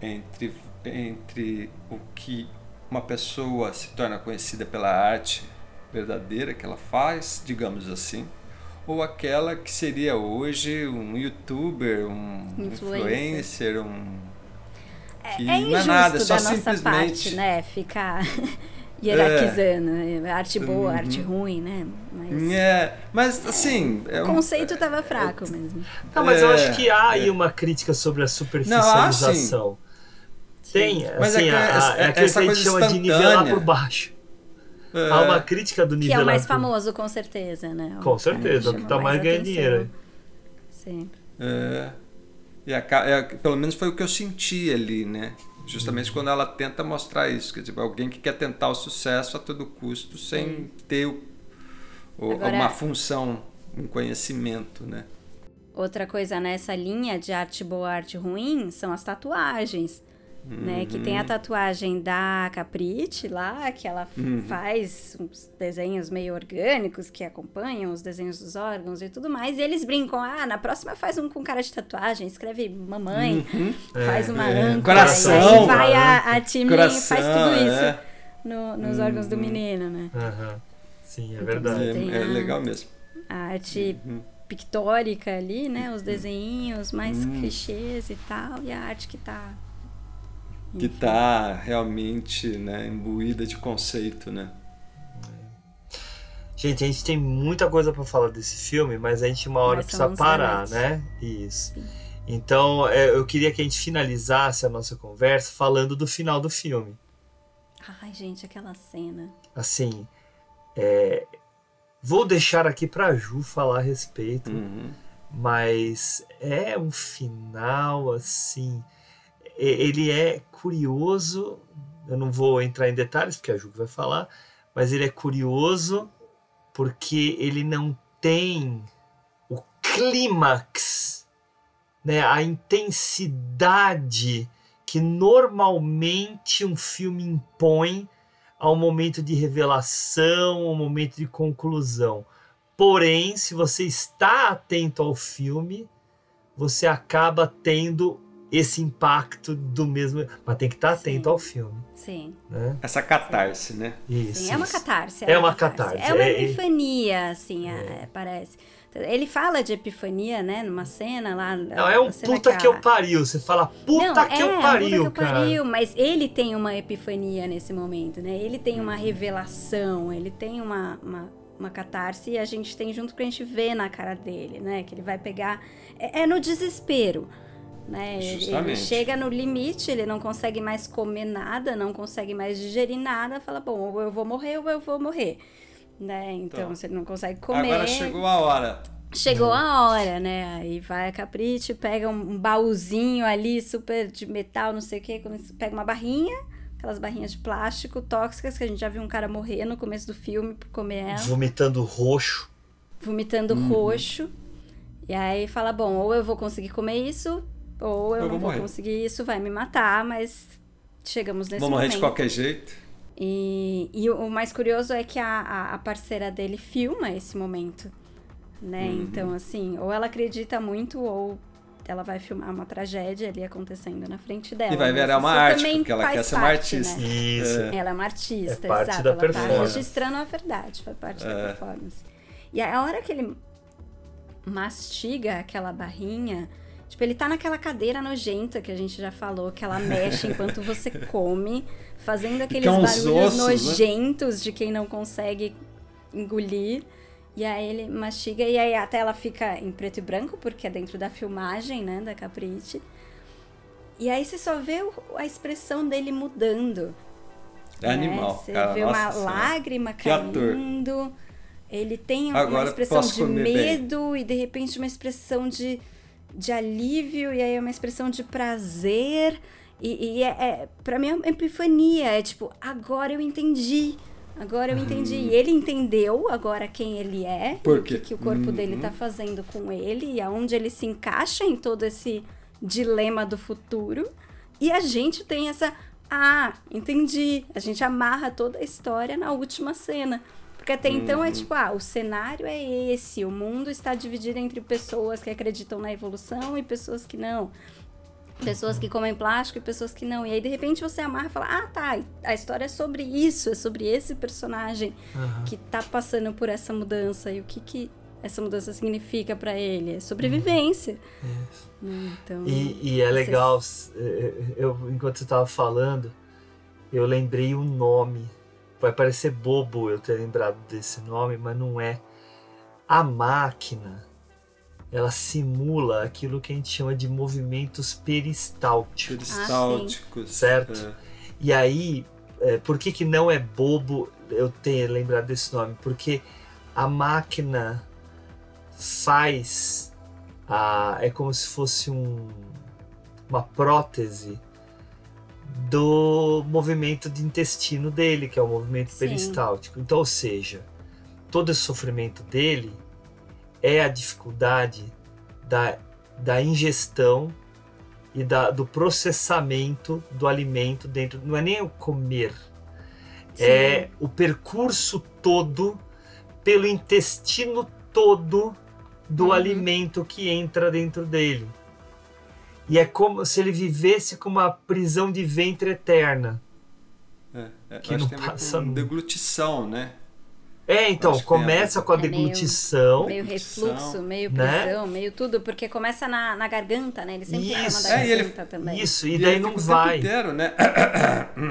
entre, entre o que uma pessoa se torna conhecida pela arte verdadeira que ela faz, digamos assim, ou aquela que seria hoje um youtuber, um Influencer. influencer, um que É não é injusto nada, só da nossa simplesmente parte, né? Ficar hierarquizando. né? Arte boa, Uhum. arte ruim, né? Mas É, mas assim. É o conceito tava fraco mesmo. Não, mas eu É, acho que há aí é. uma crítica sobre a Não, superficialização. Tem, Mas é assim, que a- a- essa- é aquilo que a gente chama de nivelar por baixo. É, Há uma crítica do Que nivelar é o mais famoso, com certeza, né? Com certeza, o que tá mais ganhando dinheiro. Sim. é, e aca- é, pelo menos foi o que eu senti ali, né? Justamente quando ela tenta mostrar isso. Quer dizer, alguém que quer tentar o sucesso a todo custo sem ter o, o- Agora- uma função, um conhecimento, né? Outra coisa nessa linha de arte boa, arte ruim, são as tatuagens. Né? Que tem a tatuagem da Caprite lá, que ela Uhum. faz uns desenhos meio orgânicos que acompanham os desenhos dos órgãos e tudo mais. E eles brincam, ah, na próxima faz um com cara de tatuagem, escreve mamãe, Uhum. faz É, uma é. âncora, Coração, e vai a, a né? time Coração, faz tudo isso é. no- nos órgãos do Uhum. menino, né? Sim, é Então, verdade. É, é a- legal mesmo. A arte Uhum. pictórica ali, né? Os desenhinhos mais Hum. clichês e tal, e a arte que tá Que tá realmente né, imbuída de conceito, né? Gente, a gente tem muita coisa pra falar desse filme, mas a gente uma hora Mas precisa parar, né? Isso. Então, é, eu queria que a gente finalizasse a nossa conversa falando do final do filme. Ai, gente, aquela cena. Assim, é, vou deixar aqui pra Ju falar a respeito, Uhum. mas é um final assim. Ele é curioso. Eu não vou entrar em detalhes porque a Ju vai falar, mas ele é curioso porque ele não tem o clímax, né? A intensidade que normalmente um filme impõe ao momento de revelação, ao momento de conclusão. Porém, se você está atento ao filme, você acaba tendo esse impacto do mesmo. Mas tem que estar atento ao filme. Sim. Né? Essa catarse, né? Isso. Sim, é uma catarse. É uma catarse. É uma é- epifania, assim, é, parece. Ele fala de epifania, né, numa cena lá. Não, é um puta que a- eu pariu. Você fala puta Não, que é, eu um pariu, puta que eu pariu, mas ele tem uma epifania nesse momento, né? Ele tem uma revelação, ele tem uma, uma, uma catarse e a gente tem junto que a gente vê na cara dele, né? Que ele vai pegar. É, é no desespero. Né? Ele- Ele Justamente. chega no limite, ele não consegue mais comer nada, não consegue mais digerir nada, fala, bom, ou eu vou morrer ou eu vou morrer. Né? Então, Então, se ele não consegue comer. Agora chegou a hora. Chegou a hora, né? Aí vai a Caprite, pega um baúzinho ali, super de metal, não sei o quê, come- pega uma barrinha, aquelas barrinhas de plástico tóxicas, que a gente já viu um cara morrer no começo do filme por comer ela, Vomitando roxo. vomitando Uhum. roxo. E aí fala, bom, ou eu vou conseguir comer isso, ou eu, Eu não vou vou conseguir isso, vai me matar, mas chegamos nesse Vou morrer momento. de qualquer jeito. E, e o o mais curioso é que a, a, a parceira dele filma esse momento, né? Uhum. Então, assim, ou ela acredita muito, ou ela vai filmar uma tragédia ali acontecendo na frente dela. E vai mas virar uma arte, porque ela quer ser uma parte, artista. né? Isso. Ela é uma artista, É parte exato. da ela tá performance. registrando a verdade, faz parte da É. performance. E a hora que ele mastiga aquela barrinha, tipo, ele tá naquela cadeira nojenta que a gente já falou, que ela mexe enquanto você come, fazendo aqueles é barulhos ossos, né? nojentos de quem não consegue engolir. E aí ele mastiga e aí a tela fica em preto e branco, porque é dentro da filmagem, né, da Caprite. E aí você só vê o- a expressão dele mudando. É animal, Você cara. vê uma Senhora. lágrima caindo. Ele tem uma Agora expressão de comer bem. medo e de repente uma expressão de, de alívio e aí uma expressão de prazer. E, e é, é, pra mim é uma epifania. É tipo, agora eu entendi. Agora eu entendi. E ele entendeu agora quem ele é, o que, que o corpo dele Uhum. tá fazendo com ele e aonde ele se encaixa em todo esse dilema do futuro. E a gente tem essa. Ah, entendi. A gente amarra toda a história na última cena. Porque até então é tipo, ah, o cenário é esse, o mundo está dividido entre pessoas que acreditam na evolução e pessoas que não. Pessoas que comem plástico e pessoas que não. E aí, de repente, você amarra e fala: Ah, tá, a história é sobre isso, é sobre esse personagem que tá passando por essa mudança e o que, que essa mudança significa pra ele. É sobrevivência. Né? Então, E, e é legal, eh, eu, enquanto você estava falando, eu lembrei o nome. Vai parecer bobo eu ter lembrado desse nome, mas não é. A máquina, ela simula aquilo que a gente chama de movimentos peristálticos. Peristálticos. Certo? É. E aí, é, por que, que não é bobo eu ter lembrado desse nome? Porque a máquina faz. A, é como se fosse um, uma prótese do movimento de intestino dele, que é o movimento Sim. peristáltico. Então, ou seja, todo esse sofrimento dele é a dificuldade da, da ingestão e da, do processamento do alimento dentro. Não é nem o comer, é o percurso todo pelo intestino todo do Uhum. alimento que entra dentro dele. E é como se ele vivesse com uma prisão de ventre eterna. É, é, Que não ver passa com deglutição, né? É, então, tem ver começa com- com a É meio- deglutição. Meio refluxo, meio né? prisão, meio tudo, porque começa na, na garganta, né? Ele sempre Isso. da É, e ele- garganta também. Isso, e E daí ele não fica o vai. tempo inteiro, né?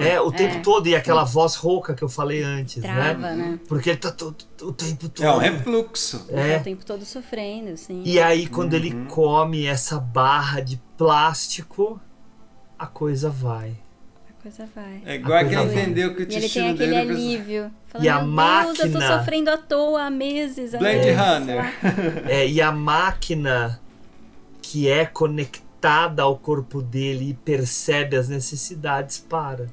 É, o tempo É. todo, e aquela voz rouca que eu falei antes, Trava, né? né? Porque ele tá todo, o tempo todo. É um refluxo. É. o tempo todo sofrendo, assim. E aí, quando Uhum. ele come essa barra de plástico, a coisa vai. Coisa vai. É igual A que ele coisa vai. entendeu que o E ele tem aquele dele... alívio. Fala, E a Meu Deus, eu tô máquina- sofrendo à toa há meses. há Blade meses, Runner. É, e a máquina que é conectada ao corpo dele e percebe as necessidades para.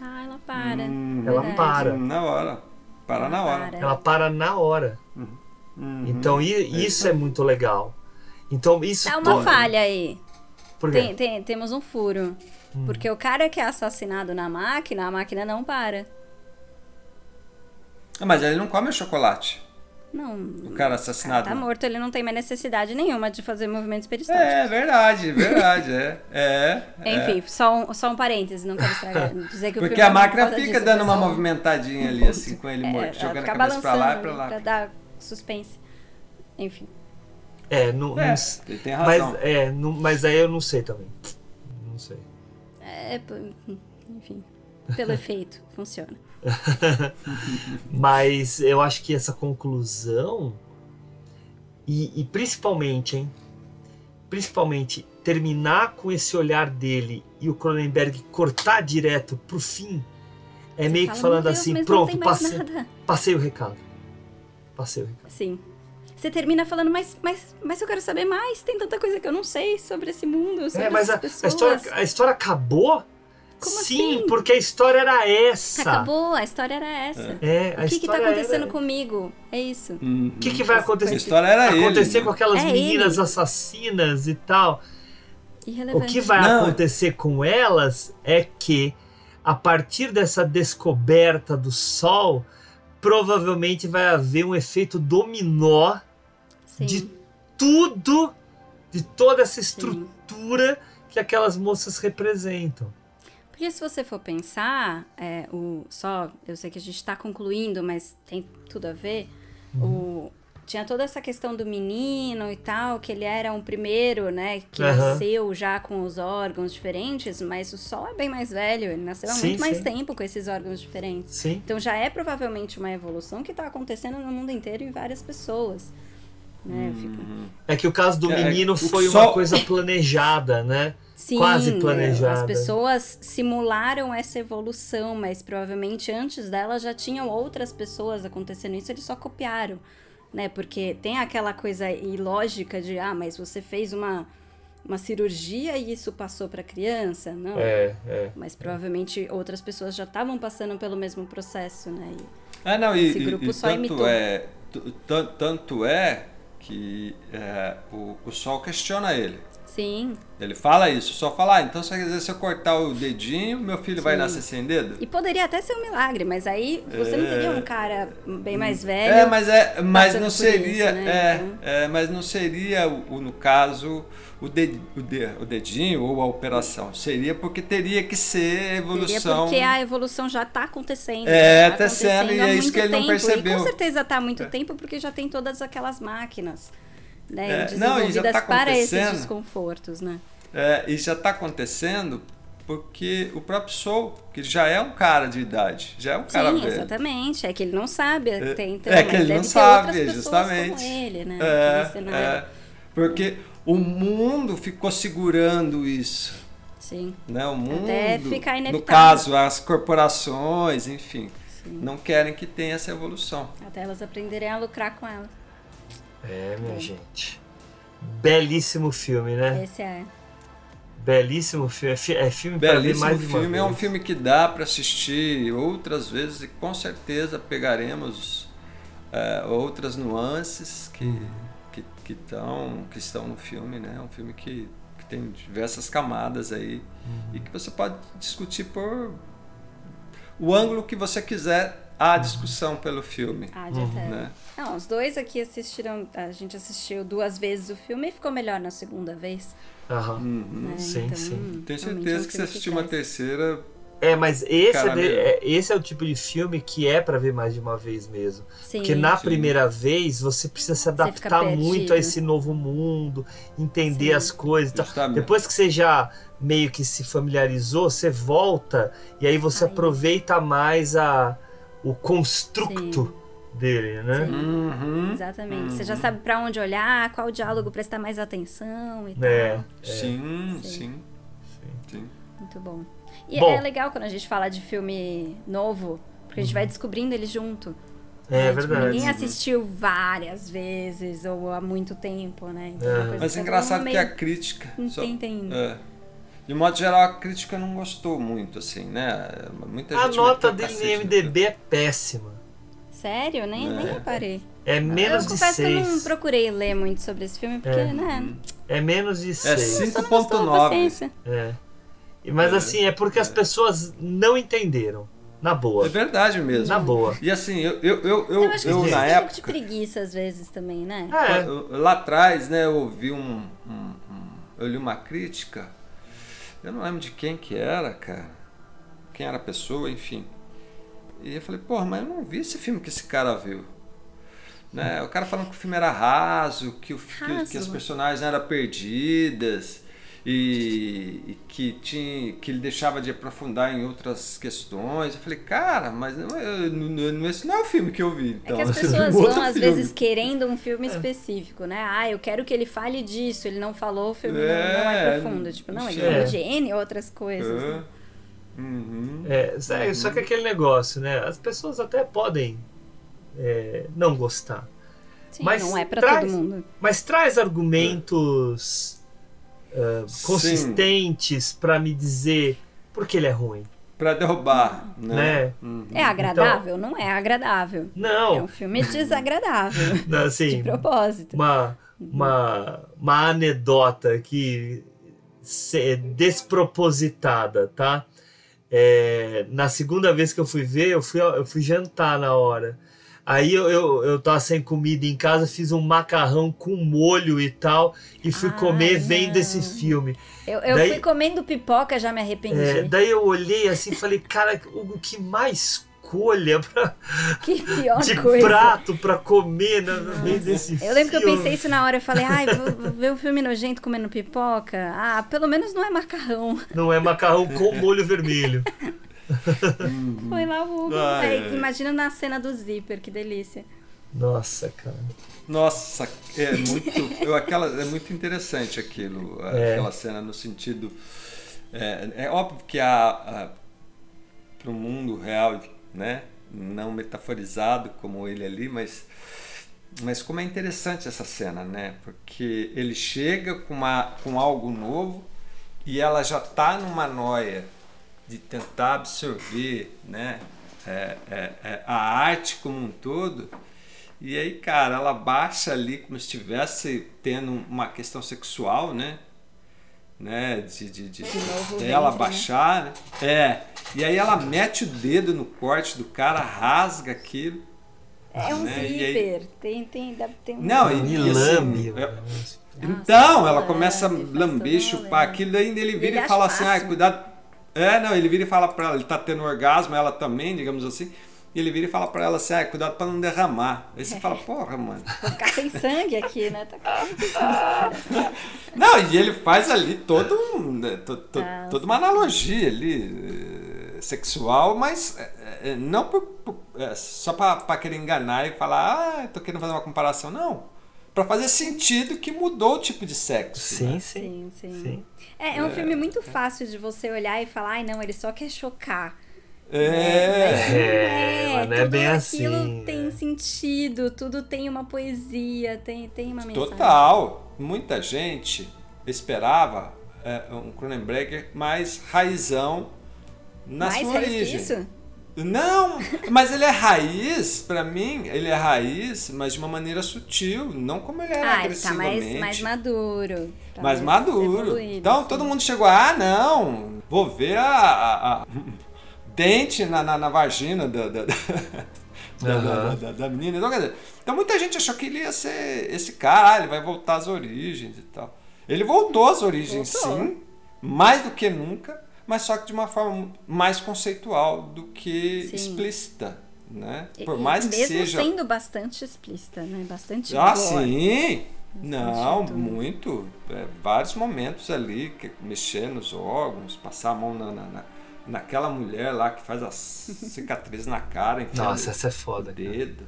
Ah, ela para. Hum, Ela Verdade. para. Na hora. Para na hora. para. Ela para na hora. Uhum. Então i- isso é muito legal. Então isso Tá uma to- falha aí. Por quê? Tem, tem- temos um furo. Porque o cara que é assassinado na máquina, a máquina não para. Ah, Mas ele não come o chocolate. Não. O cara assassinado. Tá morto, ele não tem mais necessidade nenhuma de fazer movimentos peristálticos. É verdade, verdade. É. é, é. Enfim, só, um, só um parênteses, não quero estragar. Dizer que o Porque filme é a máquina fica disso, dando foi uma um- movimentadinha ali, assim, com ele É, morto, jogando a cabeça pra lá e pra lá. Pra dar suspense. Enfim. É, não, É, não- ele tem razão. Mas, é, não- mas aí eu não sei também. Não sei. É, p- enfim. Pelo efeito, funciona. Mas eu acho que essa conclusão, e, e principalmente, hein? Principalmente terminar com esse olhar dele e o Cronenberg cortar direto pro fim, é Você meio que fala, falando "Meu Deus, assim: pronto, passei, nada." passei o recado. Passei o recado. Sim. Você termina falando, mas, mas, mas eu quero saber mais. Tem tanta coisa que eu não sei sobre esse mundo, sobre É, mas a, a história, a história acabou? Como Sim, assim? porque a história era essa. Acabou, a história era essa. É, a o que que tá acontecendo era- comigo? É isso. Uhum. O que, que vai acontecer? A história era ele, acontecer né? com aquelas É meninas ele. assassinas e tal. O que vai Não. acontecer com elas é que, a partir dessa descoberta do Sol, provavelmente vai haver um efeito dominó Sim. de tudo, de toda essa estrutura que aquelas moças representam. Porque se você for pensar, é, o, só, eu sei que a gente está concluindo, mas tem tudo a ver. O, tinha toda essa questão do menino e tal, que ele era um primeiro, né, que Aham. nasceu já com os órgãos diferentes, mas o Sol é bem mais velho, ele nasceu há Sim, muito mais sim. tempo com esses órgãos diferentes. Sim. Então já é provavelmente uma evolução que está acontecendo no mundo inteiro em várias pessoas. Né? Fico- É que o caso do É, menino foi uma Sol- coisa planejada, né? Sim, Quase é, planejada. As pessoas simularam essa evolução, mas provavelmente antes dela já tinham outras pessoas acontecendo isso, eles só copiaram, né? Porque tem aquela coisa ilógica de, ah, mas você fez uma, uma cirurgia e isso passou para criança, não? É, é. Mas provavelmente outras pessoas já estavam passando pelo mesmo processo, né? E- Ah, não, e, Esse e- grupo e só tanto imitou. é tanto é que é, o, o Sol questiona ele. Sim. Ele fala isso, só fala, ah, então se eu- cortar o dedinho, meu filho vai Sim. nascer sem dedo? E poderia até ser um milagre, mas aí você não teria um cara bem mais velho. É, mas, é, mas não seria, isso, né? é, Então- é, mas não seria, o, no caso, o, de, o, de- o dedinho ou a operação. Seria porque teria que ser Seria evolução. porque a evolução já está acontecendo. É, já tá sendo, e é isso que ele não tempo. percebeu. E com certeza está há muito tempo, porque já tem todas aquelas máquinas né, É, não, e já desenvolvidas tá para esses desconfortos, né? É, e já está acontecendo porque o próprio Soul, que já é um cara de idade, já é um cara Sim, velho. exatamente. É que ele não sabe até então, é que ele não sabe, justamente. ele, né? É, é. porque o mundo ficou segurando isso. Sim. Né? O mundo, Até ficar no inevitável. caso, as corporações, enfim, não querem que tenha essa evolução. Até elas aprenderem a lucrar com ela. É, minha gente. Belíssimo filme, né? Esse é. Belíssimo filme. É, fi- é filme para ver Belíssimo mais de uma filme, é um filme que dá para assistir outras vezes e com certeza pegaremos é, outras nuances que, que, que, tão, que estão no filme, né? É um filme que, que tem diversas camadas aí e que você pode discutir por o ângulo que você quiser a discussão pelo filme. Ah, de até. né? Não, os dois aqui assistiram. A gente assistiu duas vezes o filme e ficou melhor na segunda vez. Aham. né? Sim, Então, sim. Tenho é um certeza que se filme assistir uma terceira, É, mas esse é, de- meu. é- esse é o tipo de filme que é pra ver mais de uma vez mesmo. Sim. Porque na Sim. primeira vez você precisa se Você adaptar muito a esse novo mundo, entender Sim. as coisas. e tal. Justamente. Depois que você já meio que se familiarizou, você volta e aí você Aí. aproveita mais a, o construto dele, né? Sim. Uhum. Exatamente. Você já sabe pra onde olhar, qual diálogo prestar mais atenção e tal. É. Sim, Sim. sim, sim. Muito bom. E Bom. é legal quando a gente fala de filme novo, porque a gente vai descobrindo ele junto. É né? Tipo, verdade. ninguém assistiu várias vezes ou há muito tempo, né? Então, é Mas é engraçado que a crítica. só- entende ainda. é. De modo geral, a crítica não gostou muito, assim, né? Muita A nota dele no IMDB é péssima. Sério? Nem, nem É. reparei. É menos eu de confesso que eu não 6. procurei ler muito sobre esse filme, porque, É. né? É menos de É 6. só não gostou, 5.9. paciência. É. Mas É. assim, é porque as pessoas não entenderam. Na boa. É verdade mesmo. Na boa. E assim, eu, eu, eu, eu, Eu acho que eu, tem na um pouco de época, preguiça às vezes também, né? É. eu- lá atrás, né, eu ouvi um, um- um- Eu li uma crítica, eu não lembro de quem que era, cara. Quem era a pessoa, enfim. E eu falei, porra, mas eu não vi esse filme que esse cara viu. Né? O cara falando que o filme era raso, que, o, que, Raso. que as personagens eram perdidas e, e que, tinha, que ele deixava de aprofundar em outras questões. Eu falei, cara, mas não, é- não- não- esse não é o filme que eu vi. É Então, que as esse pessoas vão, às filme. vezes, querendo um É. filme específico, né? Ah, eu quero que ele fale disso, ele não falou, o filme não- É, não, é profundo. Tipo, não, ele é. falou de N outras coisas. É. né? Uhum. É, é, só que aquele negócio, né? As pessoas até podem é, não gostar. Sim, Mas não é pra traz- todo mundo. Mas traz argumentos ah, consistentes pra me dizer por que ele é ruim. Pra derrubar, né? Né? Uhum. É agradável? Não é agradável. Não. É um filme desagradável. Não, assim, de propósito. uma, uma, uma anedota que se- despropositada, tá? É, na segunda vez que eu fui ver, eu fui, eu fui jantar na hora. Aí eu, eu, eu tava sem comida em casa, fiz um macarrão com molho e tal, e fui Ai, comer vendo não. esse filme. Eu, eu Daí- fui comendo pipoca, já me arrependi. É, daí eu olhei assim e falei, cara, o que mais escolha pra, Que pior de coisa. prato pra comer no no meio desse Eu lembro que eu filme. pensei isso na hora. Eu falei, ai, vou, vou ver o filme nojento comendo pipoca. Ah, pelo menos não é macarrão. Não é macarrão com molho vermelho. Foi lá o. Ai. imagina na cena do zíper, que delícia. Nossa, cara. Nossa, é muito, eu, aquela, é muito interessante aquilo, É. aquela cena no sentido, é, é óbvio que a, para o mundo real, né, não metaforizado como ele ali, mas mas como é interessante essa cena, né? Porque ele chega com, uma, com algo novo e ela já está numa noia de tentar absorver, né? é, é, é, a arte como um todo. E aí, cara, ela baixa ali como se estivesse tendo uma questão sexual, né? Né? De, de, de, De dela né? baixar. Né? É. E aí ela mete o dedo no corte do cara, rasga aquilo. É um né? E aí- zíper. Tem, tem, dá- tem um- Não, e, e assim, lambe. é- mano. então, ela lambe, começa a lamber, chupar rolê. aquilo, daí ele vira Ele e fala assim, ah, cuidado. É, não, ele vira e fala pra ela, ele tá tendo orgasmo, ela também, digamos assim. E ele vira e fala pra ela assim, ah, cuidado pra não derramar. Aí você fala, porra, mano. Vou ficar sem sangue aqui, né? Tá Não, e ele faz ali todo um, né, to- to- Ah, toda uma analogia ali eh, sexual, mas eh, eh, não por- por- só para querer enganar e falar, ah, tô querendo fazer uma comparação. Não. Para fazer sentido que mudou o tipo de sexo. Sim, né? sim. Sim, sim. É, é um filme muito fácil de você olhar e falar, ai não, ele só quer chocar. É. É, mas não é tudo bem aquilo assim, tem é. sentido, tudo tem uma poesia, tem, tem uma mensagem. Total. Muita gente esperava eh, um Cronenberg mais raizão na Mais sua raiz origem. isso? Não, mas ele é raiz, pra mim, ele é raiz, mas de uma maneira sutil, não como ele era Ah, ele tá agressivamente. mais, mais maduro. tá mais maduro. evoluído, Então assim. todo mundo chegou, ah, não, vou ver a, a- a- dente na, na, na vagina da, da, da, Aham. da- da- da menina. Então, quer dizer, então muita gente achou que ele ia ser esse cara, ah, ele vai voltar às origens e tal. Ele voltou às origens, Voltou. sim, mais do que nunca, mas só que de uma forma mais conceitual do que Sim. explícita. Né? E- Por e mais que mesmo seja. sendo bastante explícita, né? Bastante Ah, gore. sim! Não, tudo. muito. É, vários momentos ali, que mexer nos órgãos, passar a mão na, na- na- naquela mulher lá que faz as cicatrizes na cara, enfiando Nossa, essa é foda. dedo.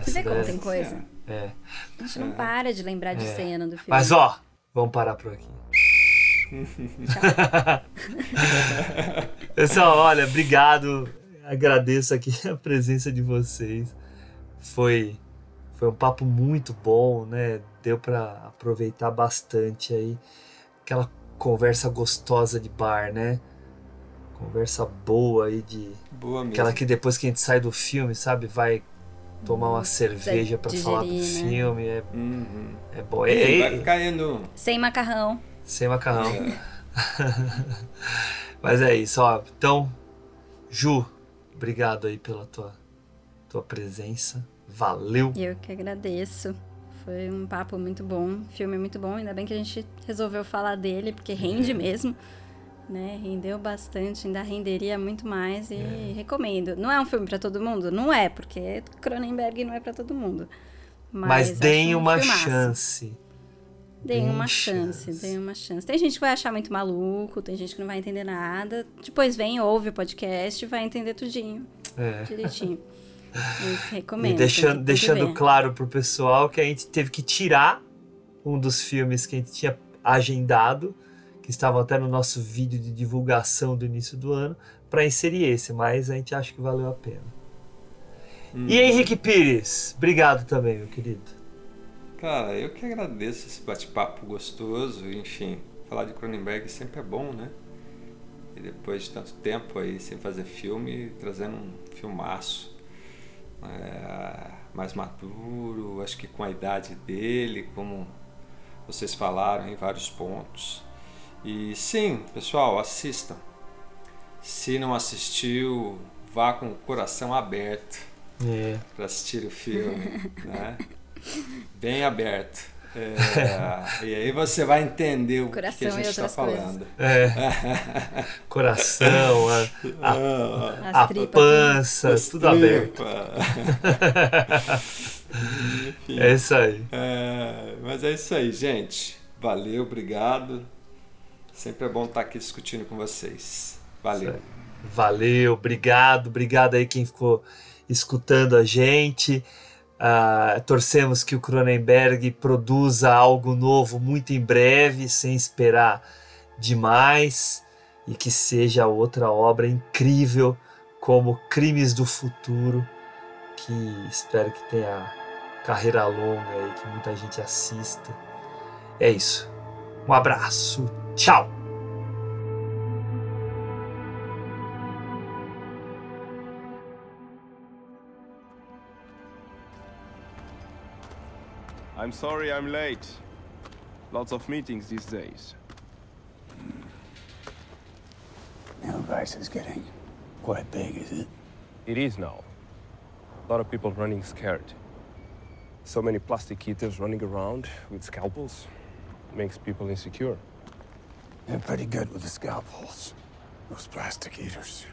Você vê Essa como daí- tem coisa? É. A gente não para de lembrar de É. cena do filme. Mas ó, vamos parar por aqui. Pessoal, olha, obrigado. Agradeço aqui a presença de vocês. Foi foi um papo muito bom, né? Deu pra aproveitar bastante aí aquela conversa gostosa de bar, né? Conversa boa aí de Boa mesmo. aquela que depois que a gente sai do filme, sabe, vai tomar uma cerveja pra falar do né? filme, é, Uhum. é bom. Ih, É- vai é- ficar indo. Sem macarrão. sem macarrão. É. Mas é isso, ó. Então, Ju, obrigado aí pela tua, tua presença. Valeu. E eu que agradeço. Foi um papo muito bom, filme muito bom. Ainda bem que a gente resolveu falar dele, porque rende mesmo. Né? Rendeu bastante, ainda renderia muito mais e recomendo. Não é um filme pra todo mundo? Não é, porque Cronenberg não é pra todo mundo. Mas, Mas, deem um uma filmaço. chance. Deem uma chance. chance, deem uma chance. Tem gente que vai achar muito maluco, tem gente que não vai entender nada. Depois vem, ouve o podcast e vai entender tudinho, É. direitinho. Recomendo. E deixando, deixando claro pro pessoal que a gente teve que tirar um dos filmes que a gente tinha agendado, que estavam até no nosso vídeo de divulgação do início do ano, para inserir esse, mas a gente acha que valeu a pena. E Henrique Pires, obrigado também, meu querido. Cara, eu que agradeço esse bate-papo gostoso, enfim, falar de Cronenberg sempre é bom, né? E depois de tanto tempo aí sem fazer filme, trazendo um filmaço é, mais maduro, acho que com a idade dele, como vocês falaram em vários pontos. E sim, pessoal, assistam. Se não assistiu, vá com o coração aberto É. para assistir o filme, né? Bem aberto. É, e aí você vai entender o que, que a Coração gente está falando. É. Coração, a, a, As a tripas, pança, As tudo aberto. Enfim. É isso aí. É, mas é isso aí, gente. Valeu, obrigado. Sempre é bom estar aqui discutindo com vocês. Valeu. Valeu, obrigado, obrigado aí quem ficou escutando a gente. Ah, torcemos que o Cronenberg produza algo novo muito em breve, sem esperar demais, e que seja outra obra incrível como Crimes do Futuro, que espero que tenha carreira longa e que muita gente assista. É isso. Um abraço. Tchau. I'm sorry I'm late. Lots of meetings these days. Now Vice is getting quite big, is it? It is now. A lot of people running scared. So many plastic eaters running around with scalpels makes people insecure. They're pretty good with the scalpels. Those plastic eaters.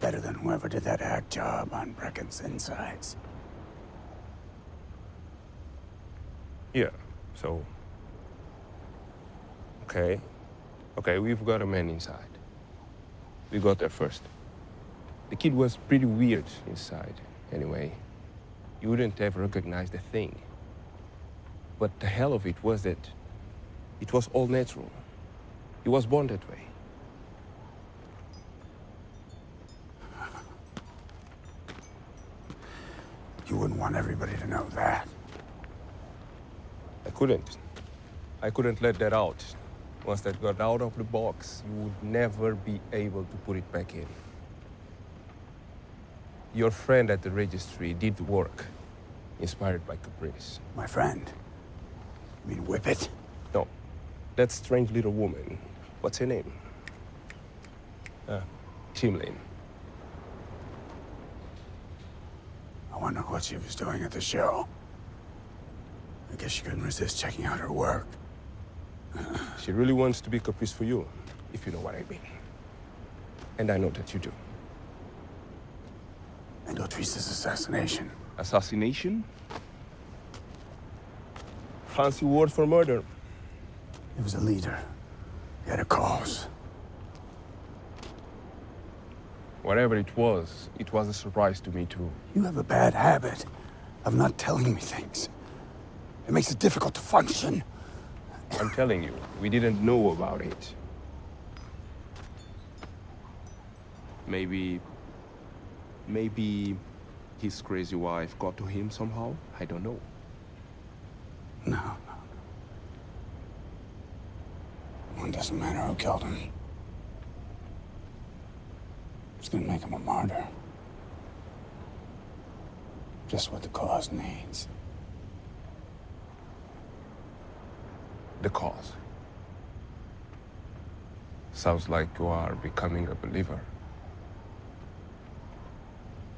Better than whoever did that hack job on Brecken's insides. Yeah, so. Okay. Okay, we've got a man inside. We got there first. The kid was pretty weird inside, anyway. You wouldn't have recognized a thing. But the hell of it was that it was all natural. He was born that way. You wouldn't want everybody to know that. I couldn't. I couldn't let that out. Once that got out of the box, you would never be able to put it back in. Your friend at the registry did work, inspired by Caprice. My friend? You mean Whippet? That strange little woman. What's her name? Uh, Chimlin. I wonder what she was doing at the show. I guess she couldn't resist checking out her work. She really wants to be Caprice for you, if you know what I mean. And I know that you do. And Autrice's assassination. Assassination? Fancy word for murder. He was a leader. He had a cause. Whatever it was, it was a surprise to me too. You have a bad habit of not telling me things. It makes it difficult to function. I'm telling you, we didn't know about it. Maybe. Maybe his crazy wife got to him somehow? I don't know. No, It doesn't matter who killed him. It's gonna make him a martyr. Just what the cause needs. The cause. Sounds like you are becoming a believer.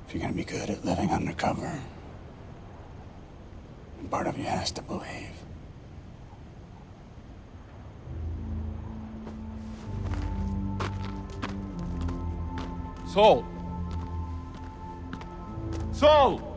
If you're gonna be good at living undercover, part of you has to believe. Saul! Saul!